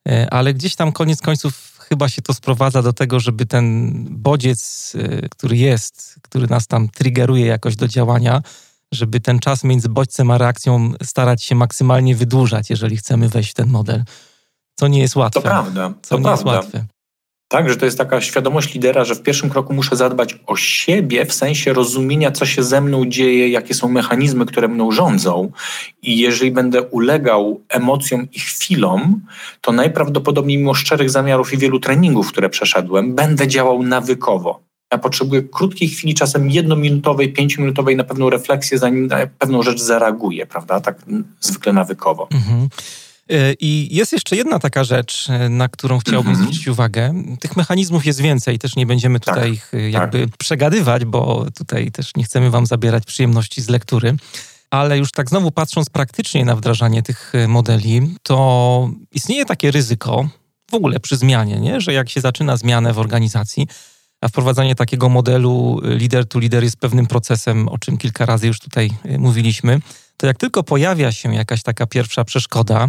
e, ale gdzieś tam koniec końców chyba się to sprowadza do tego, żeby ten bodziec, e, który jest, który nas tam triggeruje jakoś do działania, żeby ten czas między bodźcem a reakcją starać się maksymalnie wydłużać, jeżeli chcemy wejść w ten model. Co nie jest łatwe. To prawda. Co to nie prawda. jest łatwe. Tak, że to jest taka świadomość lidera, że w pierwszym kroku muszę zadbać o siebie w sensie rozumienia, co się ze mną dzieje, jakie są mechanizmy, które mną rządzą. I jeżeli będę ulegał emocjom i chwilom, to najprawdopodobniej mimo szczerych zamiarów i wielu treningów, które przeszedłem, będę działał nawykowo. Ja potrzebuję krótkiej chwili, czasem jednominutowej, pięciominutowej na pewną refleksję, zanim na pewną rzecz zareaguję, prawda? Tak zwykle nawykowo. Mhm. E, I jest jeszcze jedna taka rzecz, e, na którą chciałbym mm -hmm. zwrócić uwagę. Tych mechanizmów jest więcej, też nie będziemy tutaj tak, ich e, jakby tak. przegadywać, bo tutaj też nie chcemy wam zabierać przyjemności z lektury. Ale już tak znowu patrząc praktycznie na wdrażanie tych modeli, to istnieje takie ryzyko w ogóle przy zmianie, nie? że jak się zaczyna zmianę w organizacji, a wprowadzanie takiego modelu lider to lider jest pewnym procesem, o czym kilka razy już tutaj mówiliśmy, to jak tylko pojawia się jakaś taka pierwsza przeszkoda,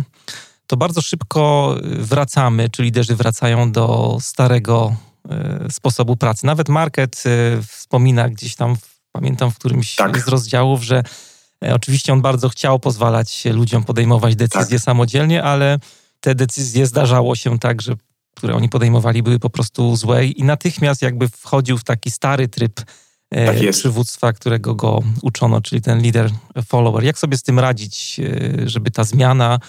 to bardzo szybko wracamy, czy liderzy wracają do starego y, sposobu pracy. Nawet Market y, wspomina gdzieś tam, pamiętam w którymś tak. z rozdziałów, że y, oczywiście on bardzo chciał pozwalać ludziom podejmować decyzje tak. samodzielnie, ale te decyzje zdarzało się tak, że które oni podejmowali były po prostu złe i natychmiast jakby wchodził w taki stary tryb E, tak przywództwa, którego go uczono, czyli ten lider follower. Jak sobie z tym radzić, e, żeby ta zmiana,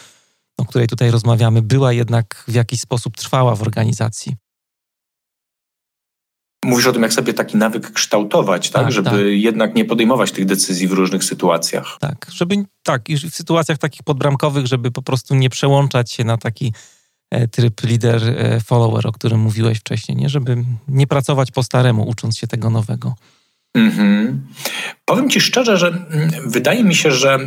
o której tutaj rozmawiamy, była jednak w jakiś sposób trwała w organizacji? Mówisz o tym, jak sobie taki nawyk kształtować, tak? tak żeby tak. jednak nie podejmować tych decyzji w różnych sytuacjach. Tak, żeby tak, i w sytuacjach takich podbramkowych, żeby po prostu nie przełączać się na taki e, tryb lider-follower, o którym mówiłeś wcześniej, nie? żeby nie pracować po staremu, ucząc się tego nowego. Mhm. Powiem Ci szczerze, że mm, wydaje mi się, że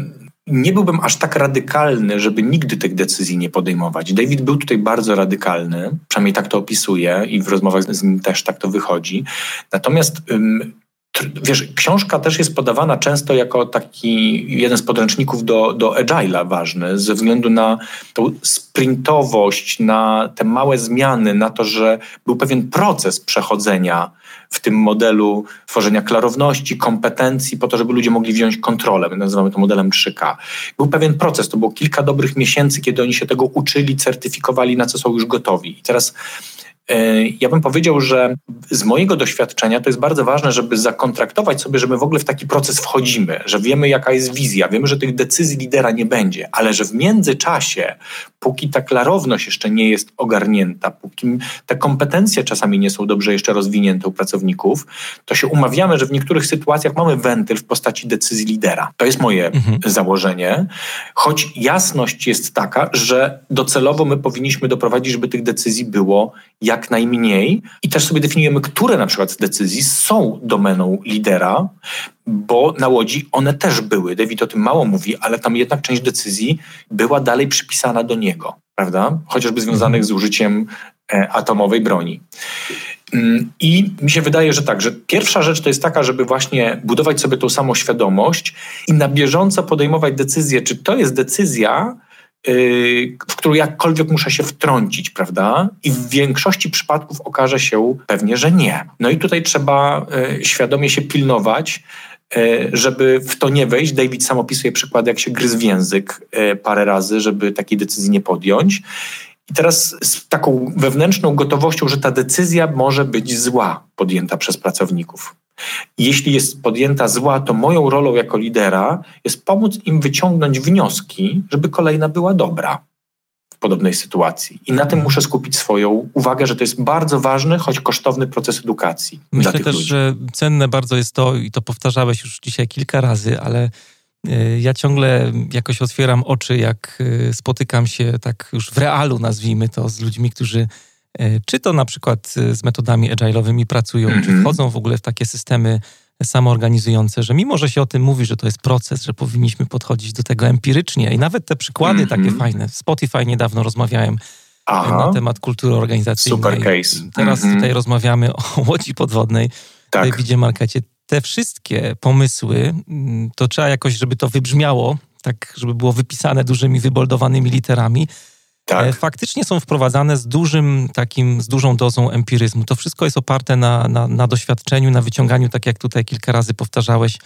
nie byłbym aż tak radykalny, żeby nigdy tych decyzji nie podejmować. David był tutaj bardzo radykalny, przynajmniej tak to opisuje i w rozmowach z nim też tak to wychodzi. Natomiast Wiesz, książka też jest podawana często jako taki jeden z podręczników do, do agile'a ważny, ze względu na tą sprintowość, na te małe zmiany, na to, że był pewien proces przechodzenia w tym modelu tworzenia klarowności, kompetencji, po to, żeby ludzie mogli wziąć kontrolę. My nazywamy to modelem 3K. Był pewien proces, to było kilka dobrych miesięcy, kiedy oni się tego uczyli, certyfikowali, na co są już gotowi. I teraz ja bym powiedział, że z mojego doświadczenia to jest bardzo ważne, żeby zakontraktować sobie, że my w ogóle w taki proces wchodzimy, że wiemy, jaka jest wizja, wiemy, że tych decyzji lidera nie będzie, ale że w międzyczasie, póki ta klarowność jeszcze nie jest ogarnięta, póki te kompetencje czasami nie są dobrze jeszcze rozwinięte u pracowników, to się umawiamy, że w niektórych sytuacjach mamy wentyl w postaci decyzji lidera. To jest moje mhm. założenie, choć jasność jest taka, że docelowo my powinniśmy doprowadzić, żeby tych decyzji było jak najmniej i też sobie definiujemy, które na przykład z decyzji są domeną lidera, bo na Łodzi one też były. David o tym mało mówi, ale tam jednak część decyzji była dalej przypisana do niego, prawda? Chociażby związanych mhm. z użyciem e, atomowej broni. Mm, I mi się wydaje, że tak, że pierwsza rzecz to jest taka, żeby właśnie budować sobie tą samą świadomość i na bieżąco podejmować decyzję, czy to jest decyzja, w którą jakkolwiek muszę się wtrącić, prawda? I w większości przypadków okaże się pewnie, że nie. No i tutaj trzeba y, świadomie się pilnować, y, żeby w to nie wejść. David sam opisuje przykład, jak się gryzł w język parę razy, żeby takiej decyzji nie podjąć. I teraz z taką wewnętrzną gotowością, że ta decyzja może być zła podjęta przez pracowników. Jeśli jest podjęta zła, to moją rolą jako lidera jest pomóc im wyciągnąć wnioski, żeby kolejna była dobra w podobnej sytuacji. I na tym muszę skupić swoją uwagę, że to jest bardzo ważny, choć kosztowny proces edukacji. Myślę też, ludzi. że cenne bardzo jest to, i to powtarzałeś już dzisiaj kilka razy, ale y, ja ciągle jakoś otwieram oczy, jak y, spotykam się tak już w realu, nazwijmy to, z ludźmi, którzy czy to na przykład e, z metodami agile'owymi pracują, mm -hmm. czy mhm. wchodzą w ogóle w takie systemy samoorganizujące, że mimo, że się o tym mówi, że to jest proces, że powinniśmy podchodzić do tego empirycznie i nawet te przykłady mm -hmm. takie fajne. W Spotify niedawno rozmawiałem e, Aha. na temat kultury organizacyjnej. Super case. Teraz mm -hmm. tutaj rozmawiamy o łodzi podwodnej, tak. Davidzie Markecie. Te wszystkie pomysły, to trzeba jakoś, żeby to wybrzmiało, tak żeby było wypisane dużymi, wyboldowanymi literami, tak. E, faktycznie są wprowadzane z dużym takim, z dużą dozą empiryzmu. To wszystko jest oparte na, na, na doświadczeniu, na wyciąganiu, tak jak tutaj kilka razy powtarzałeś,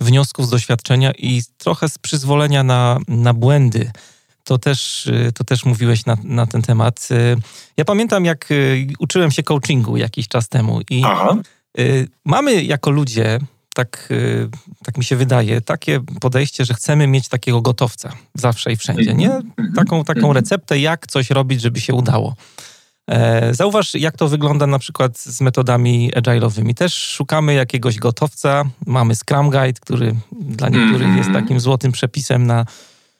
wniosków z doświadczenia i trochę z przyzwolenia na, na błędy. To też, e, to też mówiłeś na, na ten temat. E, ja pamiętam, jak uczyłem się coachingu jakiś czas temu i Aha. mamy jako ludzie tak, y, tak mi się wydaje, takie podejście, że chcemy mieć takiego gotowca zawsze i wszędzie, nie? Mhm. Mhm. Taką, taką mhm. receptę, jak coś robić, żeby się udało. E, zauważ, jak to wygląda na przykład z metodami agile'owymi. Też szukamy jakiegoś gotowca. Mamy Scrum Guide, który dla niektórych jest takim złotym przepisem na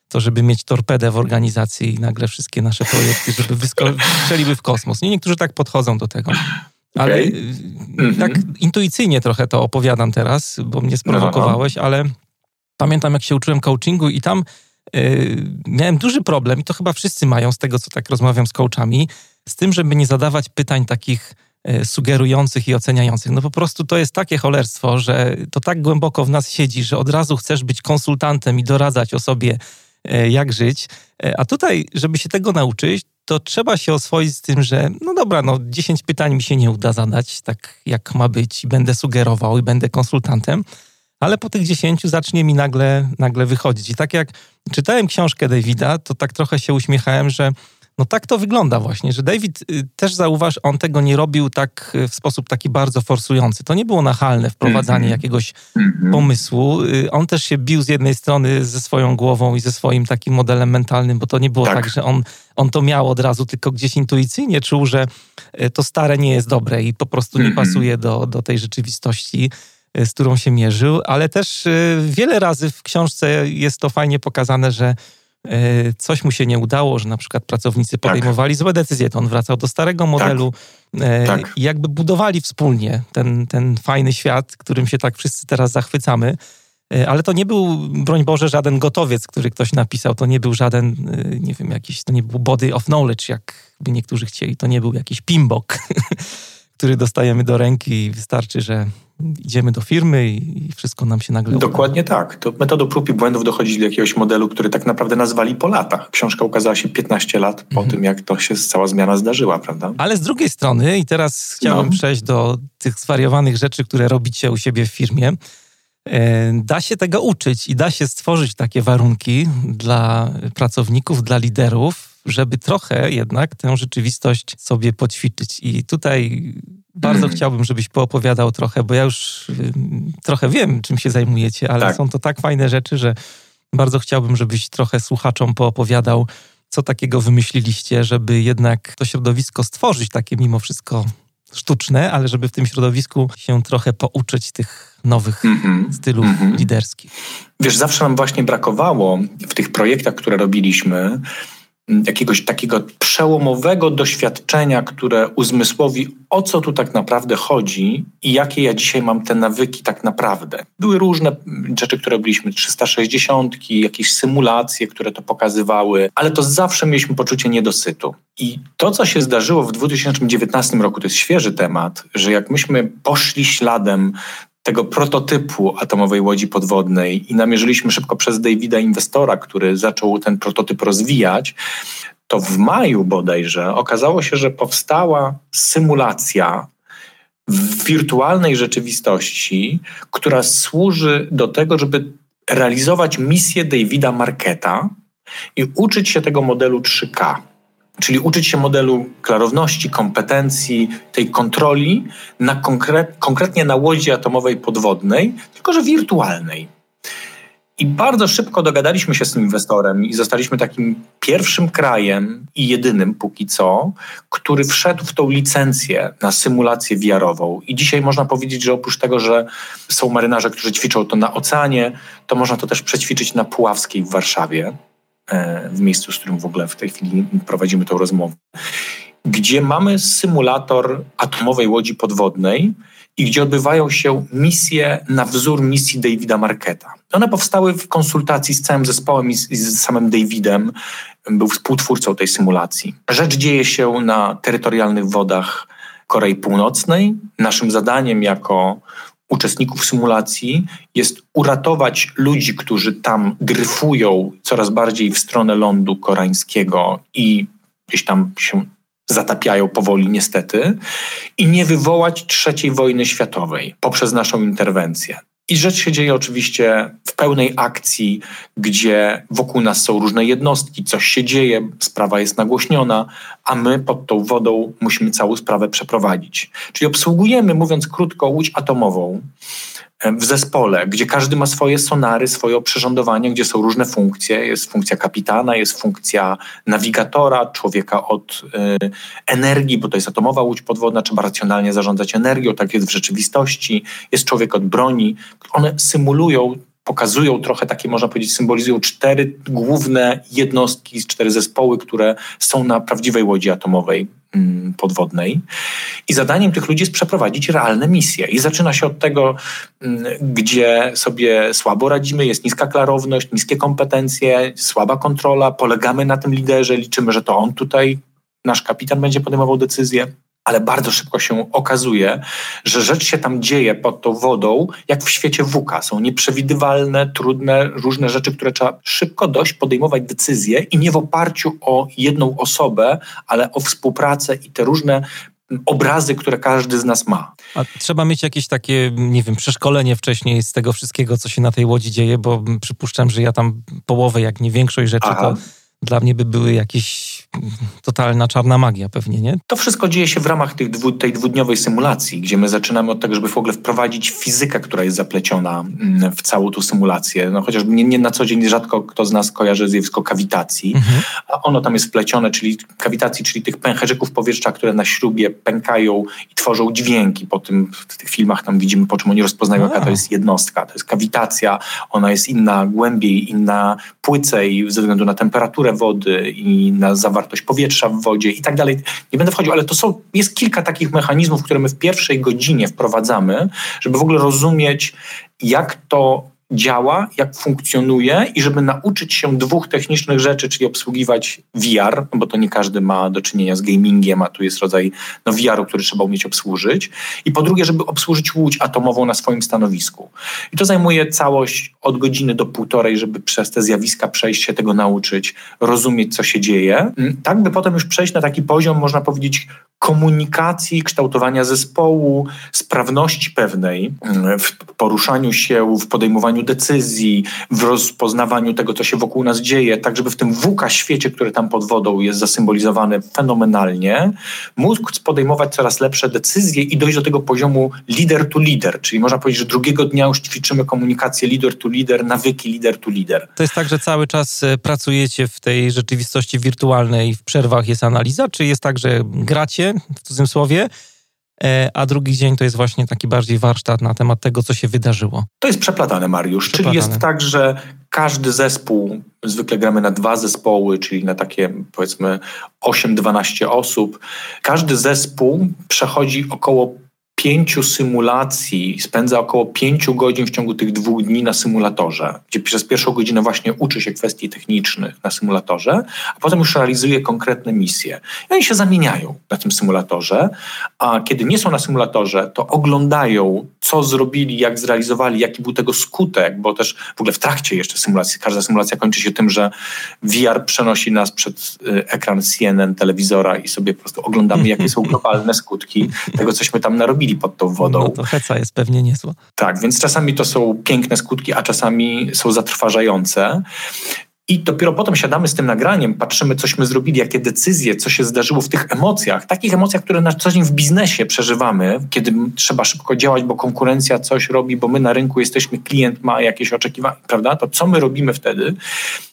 to, żeby mieć torpedę w organizacji i nagle wszystkie nasze projekty, żeby wystrzeliły w kosmos. Nie, niektórzy tak podchodzą do tego. Ale okay. tak mhm. intuicyjnie trochę to opowiadam teraz, bo mnie sprowokowałeś, ale pamiętam jak się uczyłem coachingu i tam yy, miałem duży problem i to chyba wszyscy mają z tego, co tak rozmawiam z coachami, z tym, żeby nie zadawać pytań takich yy, sugerujących i oceniających. No po prostu to jest takie cholerstwo, że to tak głęboko w nas siedzi, że od razu chcesz być konsultantem i doradzać o sobie, yy, jak żyć. Y, a tutaj, żeby się tego nauczyć, to trzeba się oswoić z tym, że no dobra, no 10 pytań mi się nie uda zadać, tak jak ma być i będę sugerował i będę konsultantem, ale po tych 10 zacznie mi nagle, nagle wychodzić. I tak jak czytałem książkę Davida, to tak trochę się uśmiechałem, że no tak to wygląda właśnie, że David y, też zauważ, on tego nie robił tak y, w sposób taki bardzo forsujący. To nie było nachalne wprowadzanie mm-hmm. jakiegoś mm-hmm. pomysłu. Y, on też się bił z jednej strony ze swoją głową i ze swoim takim modelem mentalnym, bo to nie było tak, tak że on, on to miał od razu, tylko gdzieś intuicyjnie czuł, że to stare nie jest dobre i po prostu nie mm-hmm. pasuje do, do tej rzeczywistości z którą się mierzył, ale też wiele razy w książce jest to fajnie pokazane, że coś mu się nie udało, że na przykład pracownicy tak. podejmowali tak. złe decyzje, to on wracał do starego modelu tak. tak. i jakby budowali wspólnie ten, ten fajny świat, którym się tak wszyscy teraz zachwycamy. E, ale to nie był, broń Boże, żaden gotowiec, który ktoś napisał. To nie był żaden, nie wiem, jakiś, to nie był body of knowledge, jak by niektórzy chcieli. To nie był jakiś pimbok, który dostajemy do ręki i wystarczy, że idziemy do firmy i wszystko nam się nagle Dokładnie uda. tak. To metodą prób i błędów dochodzi do jakiegoś modelu, który tak naprawdę nazwali po latach. Książka ukazała się 15 lat po mhm. tym, jak to się cała zmiana zdarzyła, prawda? Ale z drugiej strony, i teraz chciałbym no. przejść do tych zwariowanych rzeczy, które robicie u siebie w firmie. E, da się tego uczyć i da się stworzyć takie warunki dla pracowników, dla liderów, żeby trochę jednak tę rzeczywistość sobie poćwiczyć. I tutaj bardzo hmm. chciałbym, żebyś poopowiadał trochę, bo ja już trochę wiem, czym się zajmujecie, ale tak. są to tak fajne rzeczy, że bardzo chciałbym, żebyś trochę słuchaczom poopowiadał, co takiego wymyśliliście, żeby jednak to środowisko stworzyć takie mimo wszystko sztuczne, ale żeby w tym środowisku się trochę pouczyć tych nowych mm -hmm. stylów mm -hmm. liderskich. Wiesz, zawsze nam właśnie brakowało w tych projektach, które robiliśmy, jakiegoś takiego przełomowego doświadczenia, które uzmysłowi, o co tu tak naprawdę chodzi i jakie ja dzisiaj mam te nawyki tak naprawdę. Były różne rzeczy, które robiliśmy, 360, jakieś symulacje, które to pokazywały, ale to zawsze mieliśmy poczucie niedosytu. I to, co się zdarzyło w 2019 roku, to jest świeży temat, że jak myśmy poszli śladem tego prototypu atomowej łodzi podwodnej i namierzyliśmy szybko przez Davida inwestora, który zaczął ten prototyp rozwijać, to w maju bodajże okazało się, że powstała symulacja w wirtualnej rzeczywistości, która służy do tego, żeby realizować misję Davida Marketa i uczyć się tego modelu 3K. Czyli uczyć się modelu klarowności, kompetencji, tej kontroli na konkret, konkretnie na łodzi atomowej podwodnej, tylko że wirtualnej. I bardzo szybko dogadaliśmy się z tym inwestorem i zostaliśmy takim pierwszym krajem i jedynym póki co, który wszedł w tą licencję na symulację wiarową. I dzisiaj można powiedzieć, że oprócz tego, że są marynarze, którzy ćwiczą to na oceanie, to można to też przećwiczyć na Puławskiej w Warszawie, w miejscu, z którym w ogóle w tej chwili prowadzimy tę rozmowę, gdzie mamy symulator atomowej łodzi podwodnej, i gdzie odbywają się misje na wzór misji Davida Marketa. One powstały w konsultacji z całym zespołem i z samym Davidem, był współtwórcą tej symulacji. Rzecz dzieje się na terytorialnych wodach Korei Północnej. Naszym zadaniem jako uczestników symulacji jest uratować ludzi, którzy tam dryfują coraz bardziej w stronę lądu koreańskiego i gdzieś tam się zatapiają powoli niestety i nie wywołać trzeciej wojny światowej poprzez naszą interwencję. I rzecz się dzieje oczywiście w pełnej akcji, gdzie wokół nas są różne jednostki, coś się dzieje, sprawa jest nagłośniona, a my pod tą wodą musimy całą sprawę przeprowadzić. Czyli obsługujemy, mówiąc krótko, łódź atomową, w zespole, gdzie każdy ma swoje sonary, swoje oprzyrządowanie, gdzie są różne funkcje. Jest funkcja kapitana, jest funkcja nawigatora, człowieka od y, energii, bo to jest atomowa łódź podwodna, trzeba racjonalnie zarządzać energią, tak jest w rzeczywistości. Jest człowiek od broni. One symulują pokazują trochę takie, można powiedzieć, symbolizują cztery główne jednostki, cztery zespoły, które są na prawdziwej łodzi atomowej podwodnej. I zadaniem tych ludzi jest przeprowadzić realne misje. I zaczyna się od tego, mm, gdzie sobie słabo radzimy, jest niska klarowność, niskie kompetencje, słaba kontrola, polegamy na tym liderze, liczymy, że to on tutaj, nasz kapitan będzie podejmował decyzje ale bardzo szybko się okazuje, że rzecz się tam dzieje pod tą wodą, jak w świecie WUKA. Są nieprzewidywalne, trudne, różne rzeczy, które trzeba szybko dość podejmować decyzje i nie w oparciu o jedną osobę, ale o współpracę i te różne obrazy, które każdy z nas ma. A trzeba mieć jakieś takie, nie wiem, przeszkolenie wcześniej z tego wszystkiego, co się na tej łodzi dzieje, bo przypuszczam, że ja tam połowę, jak nie większość rzeczy, Aha. to dla mnie by były jakieś totalna czarna magia pewnie, nie? To wszystko dzieje się w ramach tych dwu, tej dwudniowej symulacji, gdzie my zaczynamy od tego, żeby w ogóle wprowadzić fizykę, która jest zapleciona mm, w całą tą symulację. No chociażby nie, nie na co dzień rzadko kto z nas kojarzy zjawisko kawitacji, mhm. a ono tam jest wplecione, czyli kawitacji, czyli tych pęcherzyków powietrza, które na śrubie pękają i tworzą dźwięki. Po tym w tych filmach tam widzimy, po czym oni rozpoznają, jaka to jest jednostka. To jest kawitacja, ona jest inna głębiej, inna płycej ze względu na temperaturę wody i na zawartość powietrza w wodzie i tak dalej. Nie będę wchodził, ale to są, jest kilka takich mechanizmów, które my w pierwszej godzinie wprowadzamy, żeby w ogóle rozumieć, jak to działa, jak funkcjonuje i żeby nauczyć się dwóch technicznych rzeczy, czyli obsługiwać VR, bo to nie każdy ma do czynienia z gamingiem, a tu jest rodzaj no, VR-u, który trzeba umieć obsłużyć. I po drugie, żeby obsłużyć łódź atomową na swoim stanowisku. I to zajmuje całość od godziny do półtorej, żeby przez te zjawiska przejść się tego nauczyć, rozumieć, co się dzieje. Mm, tak, by potem już przejść na taki poziom, można powiedzieć, komunikacji, kształtowania zespołu, sprawności pewnej mm, w poruszaniu się, w podejmowaniu decyzji, w rozpoznawaniu tego, co się wokół nas dzieje, tak żeby w tym WUKA świecie, który tam pod wodą jest zasymbolizowany fenomenalnie, móc podejmować coraz lepsze decyzje i dojść do tego poziomu leader to leader, czyli można powiedzieć, że drugiego dnia już ćwiczymy komunikację leader to leader, nawyki leader to leader. To jest tak, że cały czas e, pracujecie w tej rzeczywistości wirtualnej, w przerwach jest analiza, czy jest tak, że gracie w cudzysłowie, a drugi dzień to jest właśnie taki bardziej warsztat na temat tego, co się wydarzyło. To jest przeplatane, Mariusz. Przeplatane. Czyli jest tak, że każdy zespół, zwykle gramy na dwa zespoły, czyli na takie powiedzmy 8-12 osób, każdy zespół przechodzi około pięciu symulacji, spędza około pięciu godzin w ciągu tych dwóch dni na symulatorze, gdzie przez pierwszą godzinę właśnie uczy się kwestii technicznych na symulatorze, a potem już realizuje konkretne misje. I oni się zamieniają na tym symulatorze, a kiedy nie są na symulatorze, to oglądają, co zrobili, jak zrealizowali, jaki był tego skutek, bo też w ogóle w trakcie jeszcze symulacji, każda symulacja kończy się tym, że VR przenosi nas przed y, ekran CNN, telewizora i sobie po prostu oglądamy, jakie są globalne skutki tego, cośmy tam narobili pod tą wodą. No to heca jest pewnie niezła. Tak, więc czasami to są piękne skutki, a czasami są zatrważające. I dopiero potem siadamy z tym nagraniem, patrzymy, cośmy zrobili, jakie decyzje, co się zdarzyło w tych emocjach, takich emocjach, które na co dzień w biznesie przeżywamy, kiedy trzeba szybko działać, bo konkurencja coś robi, bo my na rynku jesteśmy, klient ma jakieś oczekiwania, prawda? To co my robimy wtedy?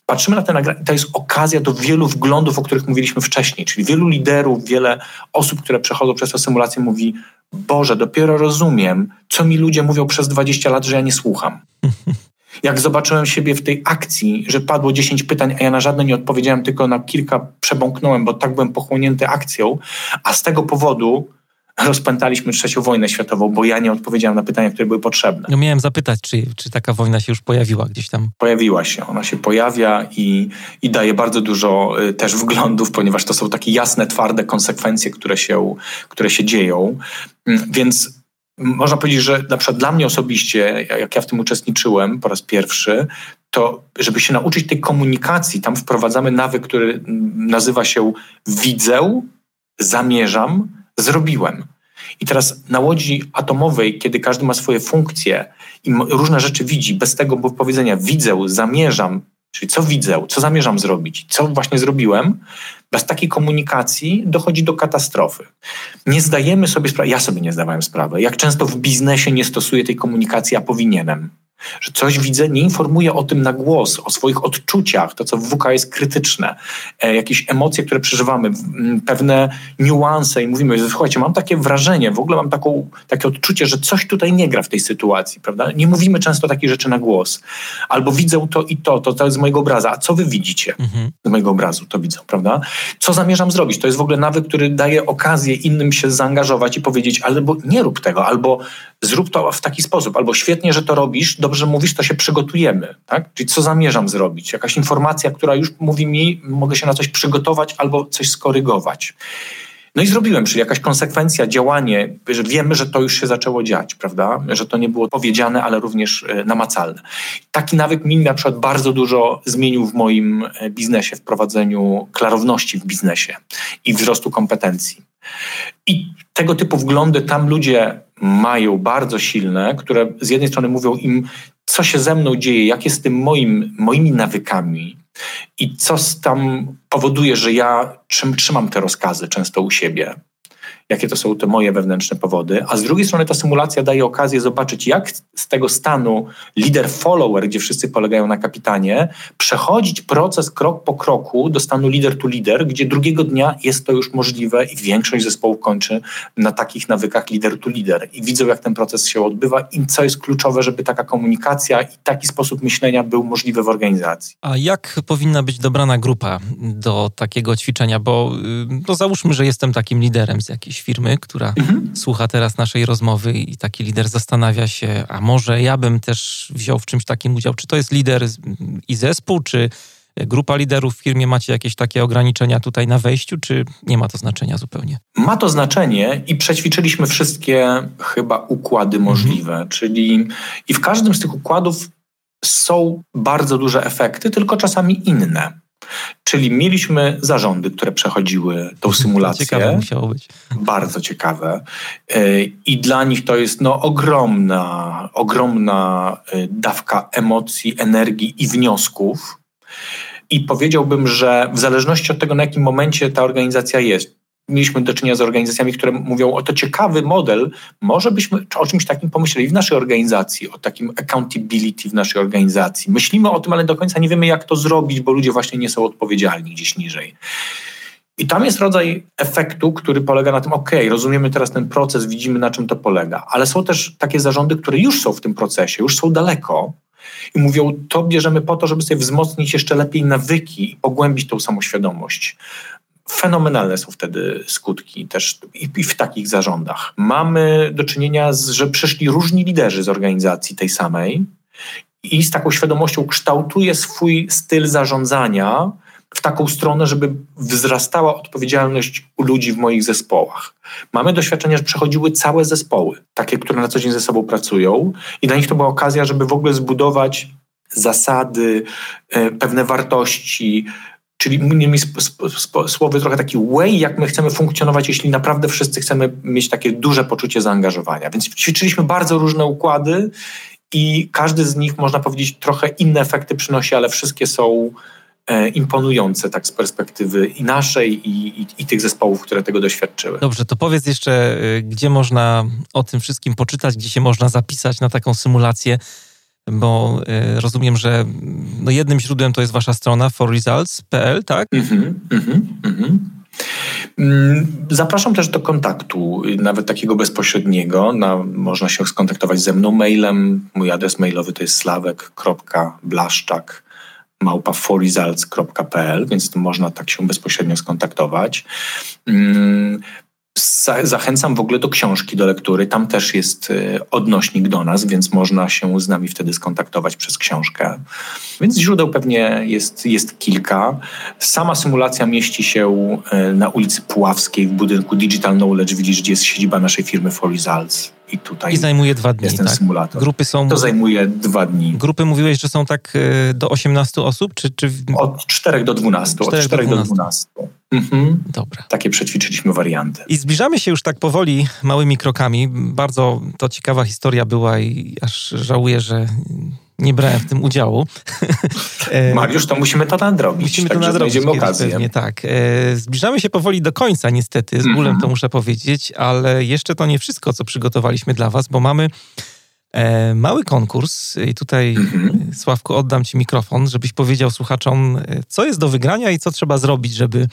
Patrzymy na te nagrania, to jest okazja do wielu wglądów, o których mówiliśmy wcześniej, czyli wielu liderów, wiele osób, które przechodzą przez tę symulację, mówi: Boże, dopiero rozumiem, co mi ludzie mówią przez 20 lat, że ja nie słucham. Jak zobaczyłem siebie w tej akcji, że padło 10 pytań, a ja na żadne nie odpowiedziałem, tylko na kilka przebąknąłem, bo tak byłem pochłonięty akcją, a z tego powodu rozpętaliśmy trzecią wojnę światową, bo ja nie odpowiedziałem na pytania, które były potrzebne. No miałem zapytać, czy, czy taka wojna się już pojawiła gdzieś tam? Pojawiła się. Ona się pojawia i, i daje bardzo dużo y, też wglądów, ponieważ to są takie jasne, twarde konsekwencje, które się, które się dzieją. Mm, więc można powiedzieć, że na przykład dla mnie osobiście, jak ja w tym uczestniczyłem po raz pierwszy, to żeby się nauczyć tej komunikacji, tam wprowadzamy nawyk, który nazywa się widzę, zamierzam, zrobiłem. I teraz na łodzi atomowej, kiedy każdy ma swoje funkcje i różne rzeczy widzi, bez tego powiedzenia widzę, zamierzam, czyli co widzę, co zamierzam zrobić, co właśnie zrobiłem, bez takiej komunikacji dochodzi do katastrofy. Nie zdajemy sobie sprawy, ja sobie nie zdawałem sprawy, jak często w biznesie nie stosuję tej komunikacji, a powinienem że coś widzę, nie informuję o tym na głos, o swoich odczuciach, to co w WK jest krytyczne, e, jakieś emocje, które przeżywamy, pewne niuanse i mówimy, że słuchajcie, mam takie wrażenie, w ogóle mam taką, takie odczucie, że coś tutaj nie gra w tej sytuacji, prawda? Nie mówimy często takich rzeczy na głos. Albo widzę to i to, to, to jest z mojego obrazu, a co wy widzicie mhm. z mojego obrazu, to widzę, prawda? Co zamierzam zrobić? To jest w ogóle nawyk, który daje okazję innym się zaangażować i powiedzieć, albo nie rób tego, albo zrób to w taki sposób, albo świetnie, że to robisz, dobrze mówisz, to się przygotujemy. Tak? Czyli co zamierzam zrobić? Jakaś informacja, która już mówi mi, mogę się na coś przygotować albo coś skorygować. No i zrobiłem, czyli jakaś konsekwencja, działanie, że wiemy, że to już się zaczęło dziać, prawda? Że to nie było powiedziane, ale również e, namacalne. Taki nawyk mi na przykład bardzo dużo zmienił w moim e, biznesie, w prowadzeniu klarowności w biznesie i wzrostu kompetencji. I tego typu wglądy tam ludzie mają bardzo silne, które z jednej strony mówią im, co się ze mną dzieje, jakie z tym moim, moimi nawykami i co tam powoduje, że ja czym trzymam te rozkazy często u siebie jakie to są te moje wewnętrzne powody, a z drugiej strony ta symulacja daje okazję zobaczyć, jak z tego stanu leader-follower, gdzie wszyscy polegają na kapitanie, przechodzić proces krok po kroku do stanu leader-to-leader, gdzie drugiego dnia jest to już możliwe i większość zespołów kończy na takich nawykach leader-to-leader i widzą, jak ten proces się odbywa i co jest kluczowe, żeby taka komunikacja i taki sposób myślenia był możliwy w organizacji. A jak powinna być dobrana grupa do takiego ćwiczenia? Bo y, no załóżmy, że jestem takim liderem z jakiejś firmy, która mhm. słucha teraz naszej rozmowy i taki lider zastanawia się, a może ja bym też wziął w czymś takim udział. Czy to jest lider i zespół, czy grupa liderów w firmie? Macie jakieś takie ograniczenia tutaj na wejściu, czy nie ma to znaczenia zupełnie? Ma to znaczenie i przećwiczyliśmy wszystkie chyba układy mhm. możliwe, czyli i w każdym z tych układów są bardzo duże efekty, tylko czasami inne. Czyli mieliśmy zarządy, które przechodziły tą symulację. Ciekawe musiało być. Bardzo ciekawe. E, I dla nich to jest no, ogromna, ogromna e, dawka emocji, energii i wniosków. I powiedziałbym, że w zależności od tego, na jakim momencie ta organizacja jest, mieliśmy do czynienia z organizacjami, które mówią, o to ciekawy model, może byśmy o czymś takim pomyśleli w naszej organizacji, o takim accountability w naszej organizacji. Myślimy o tym, ale do końca nie wiemy, jak to zrobić, bo ludzie właśnie nie są odpowiedzialni gdzieś niżej. I tam jest rodzaj efektu, który polega na tym, ok, rozumiemy teraz ten proces, widzimy na czym to polega, ale są też takie zarządy, które już są w tym procesie, już są daleko i mówią, to bierzemy po to, żeby sobie wzmocnić jeszcze lepiej nawyki i pogłębić tą samoświadomość fenomenalne są wtedy skutki też i, w takich zarządach. Mamy do czynienia z, że przyszli różni liderzy z organizacji tej samej i z taką świadomością kształtuje swój styl zarządzania w taką stronę, żeby wzrastała odpowiedzialność u ludzi w moich zespołach. Mamy doświadczenia, że przechodziły całe zespoły, takie, które na co dzień ze sobą pracują, i dla nich to była okazja, żeby w ogóle zbudować zasady, e, pewne wartości, Czyli innymi słowy, trochę taki way, jak my chcemy funkcjonować, jeśli naprawdę wszyscy chcemy mieć takie duże poczucie zaangażowania. Więc ćwiczyliśmy bardzo różne układy i każdy z nich, można powiedzieć, trochę inne efekty przynosi, ale wszystkie są e, imponujące tak z perspektywy i naszej i, i, i, tych zespołów, które tego doświadczyły. Dobrze, to powiedz jeszcze, y, gdzie można o tym wszystkim poczytać, gdzie się można zapisać na taką symulację, bo y, rozumiem, że no jednym źródłem to jest wasza strona forresults.pl, tak? Mhm, mhm, mhm. Mm, zapraszam też do kontaktu, nawet takiego bezpośredniego. Na, można się skontaktować ze mną mailem. Mój adres mailowy to jest slawek.blaszczak małpa4results.pl, więc można tak się bezpośrednio skontaktować. Zachęcam w ogóle do książki, do lektury. Tam też jest y, odnośnik do nas, więc można się z nami wtedy skontaktować przez książkę. Więc źródeł pewnie jest, jest kilka. Sama symulacja mieści się y, na ulicy Puławskiej w budynku Digital Knowledge Village, gdzie jest siedziba naszej firmy For Results. I tutaj I zajmuje dwa dni. Jest ten tak? symulator. Grupy są. To zajmuje dwa dni. Grupy mówiłeś, że są tak y, do 18 osób? Czy, czy... Od 4 do 12. 4 od 4 do 12. Do 12. Mhm. Dobra. Takie przećwiczyliśmy warianty. I zbliżamy się już tak powoli, małymi krokami. Bardzo to ciekawa historia była i aż żałuję, że nie brałem w tym udziału. E, Mariusz, to musimy to nadrobić. Musimy to nadrobić. okazję. Pewnie, tak. E, zbliżamy się powoli do końca niestety, z bólem mm -hmm. to muszę powiedzieć, ale jeszcze to nie wszystko, co przygotowaliśmy dla was, bo mamy e, mały konkurs i tutaj -hmm. Sławku oddam ci mikrofon, żebyś powiedział słuchaczom, co jest do wygrania i co trzeba zrobić, żeby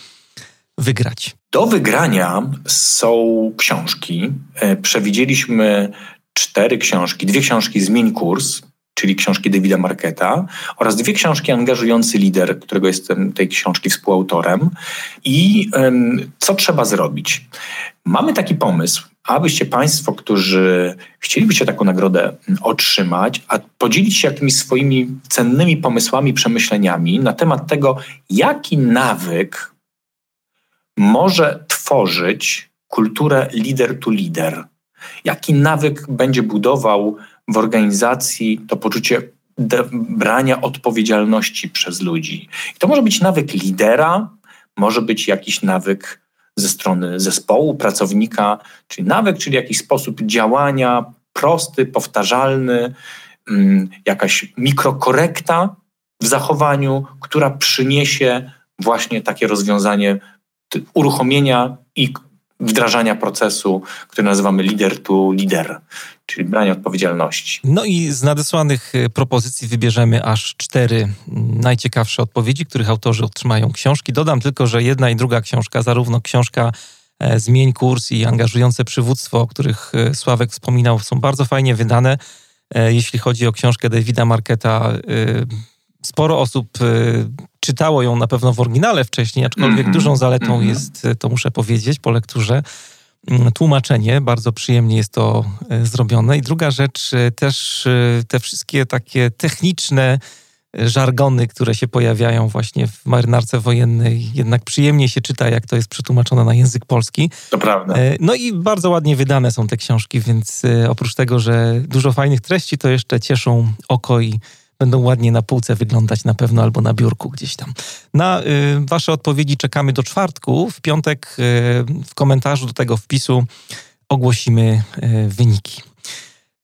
wygrać. Do wygrania są książki. Przewidzieliśmy cztery książki, dwie książki Zmień kurs, czyli książki Davida Marketa, oraz dwie książki Angażujący lider, którego jestem tej książki współautorem. I co trzeba zrobić? Mamy taki pomysł, abyście Państwo, którzy chcielibyście taką nagrodę otrzymać, a podzielić się jakimiś swoimi cennymi pomysłami, przemyśleniami na temat tego, jaki nawyk może tworzyć kulturę lider to lider. Jaki nawyk będzie budował w organizacji to poczucie brania odpowiedzialności przez ludzi. I to może być nawyk lidera, może być jakiś nawyk ze strony zespołu, pracownika, czyli nawyk, czyli jakiś sposób działania prosty, powtarzalny, mm, jakaś mikrokorekta w zachowaniu, która przyniesie właśnie takie rozwiązanie uruchomienia i wdrażania procesu, który nazywamy leader to leader, czyli branie odpowiedzialności. No i z nadesłanych y, propozycji wybierzemy aż cztery najciekawsze odpowiedzi, których autorzy otrzymają książki. Dodam tylko, że jedna i druga książka, zarówno książka e, Zmień kurs i angażujące przywództwo, o których e, Sławek wspominał, są bardzo fajnie wydane. E, jeśli chodzi o książkę Davida Marketa, sporo osób czytało ją na pewno w oryginale wcześniej, aczkolwiek mm -hmm. dużą zaletą mm -hmm. jest, to muszę powiedzieć, po lekturze, mm, tłumaczenie. Bardzo przyjemnie jest to e, zrobione. I druga rzecz, też te wszystkie takie techniczne żargony, które się pojawiają właśnie w marynarce wojennej, jednak przyjemnie się czyta, jak to jest przetłumaczone na język polski. To prawda. No i bardzo ładnie wydane są te książki, więc oprócz tego, że dużo fajnych treści, to jeszcze cieszą oko i będą ładnie na półce wyglądać na pewno albo na biurku gdzieś tam. Na y, Wasze odpowiedzi czekamy do czwartku. W piątek y, w komentarzu do tego wpisu ogłosimy y, wyniki.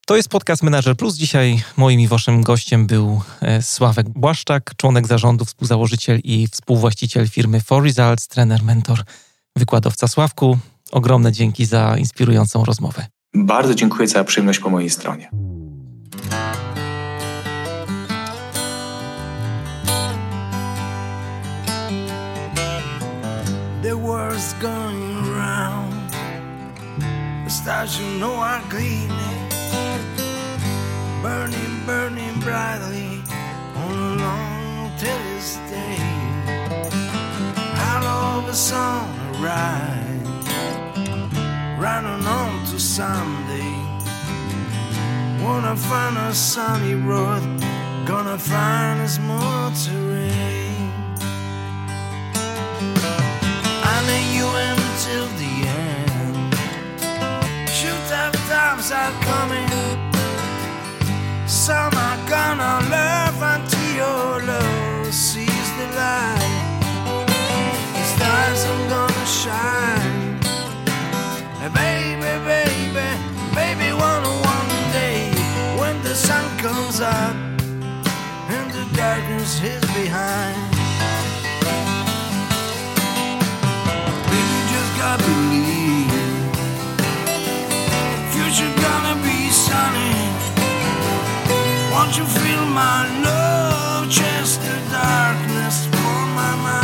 To jest podcast Manager Plus. Dzisiaj moim i waszym gościem był y, Sławek Błaszczak, członek zarządu, współzałożyciel i współwłaściciel firmy For Results, trener, mentor, wykładowca Sławku. Ogromne dzięki za inspirującą rozmowę. Bardzo dziękuję za przyjemność po mojej stronie. World's going round. The stars you know are gleaming, burning, burning brightly on a long this day. Out of the sun rise, running on to Sunday. Wanna find a sunny road, gonna find a small terrain. Running you until the end. Shoot tough times are coming. Some are gonna love until your love sees the light. The stars are gonna shine. Baby, baby, baby, one one day when the sun comes up and the darkness is behind. Don't you feel my love, just the darkness for my mind?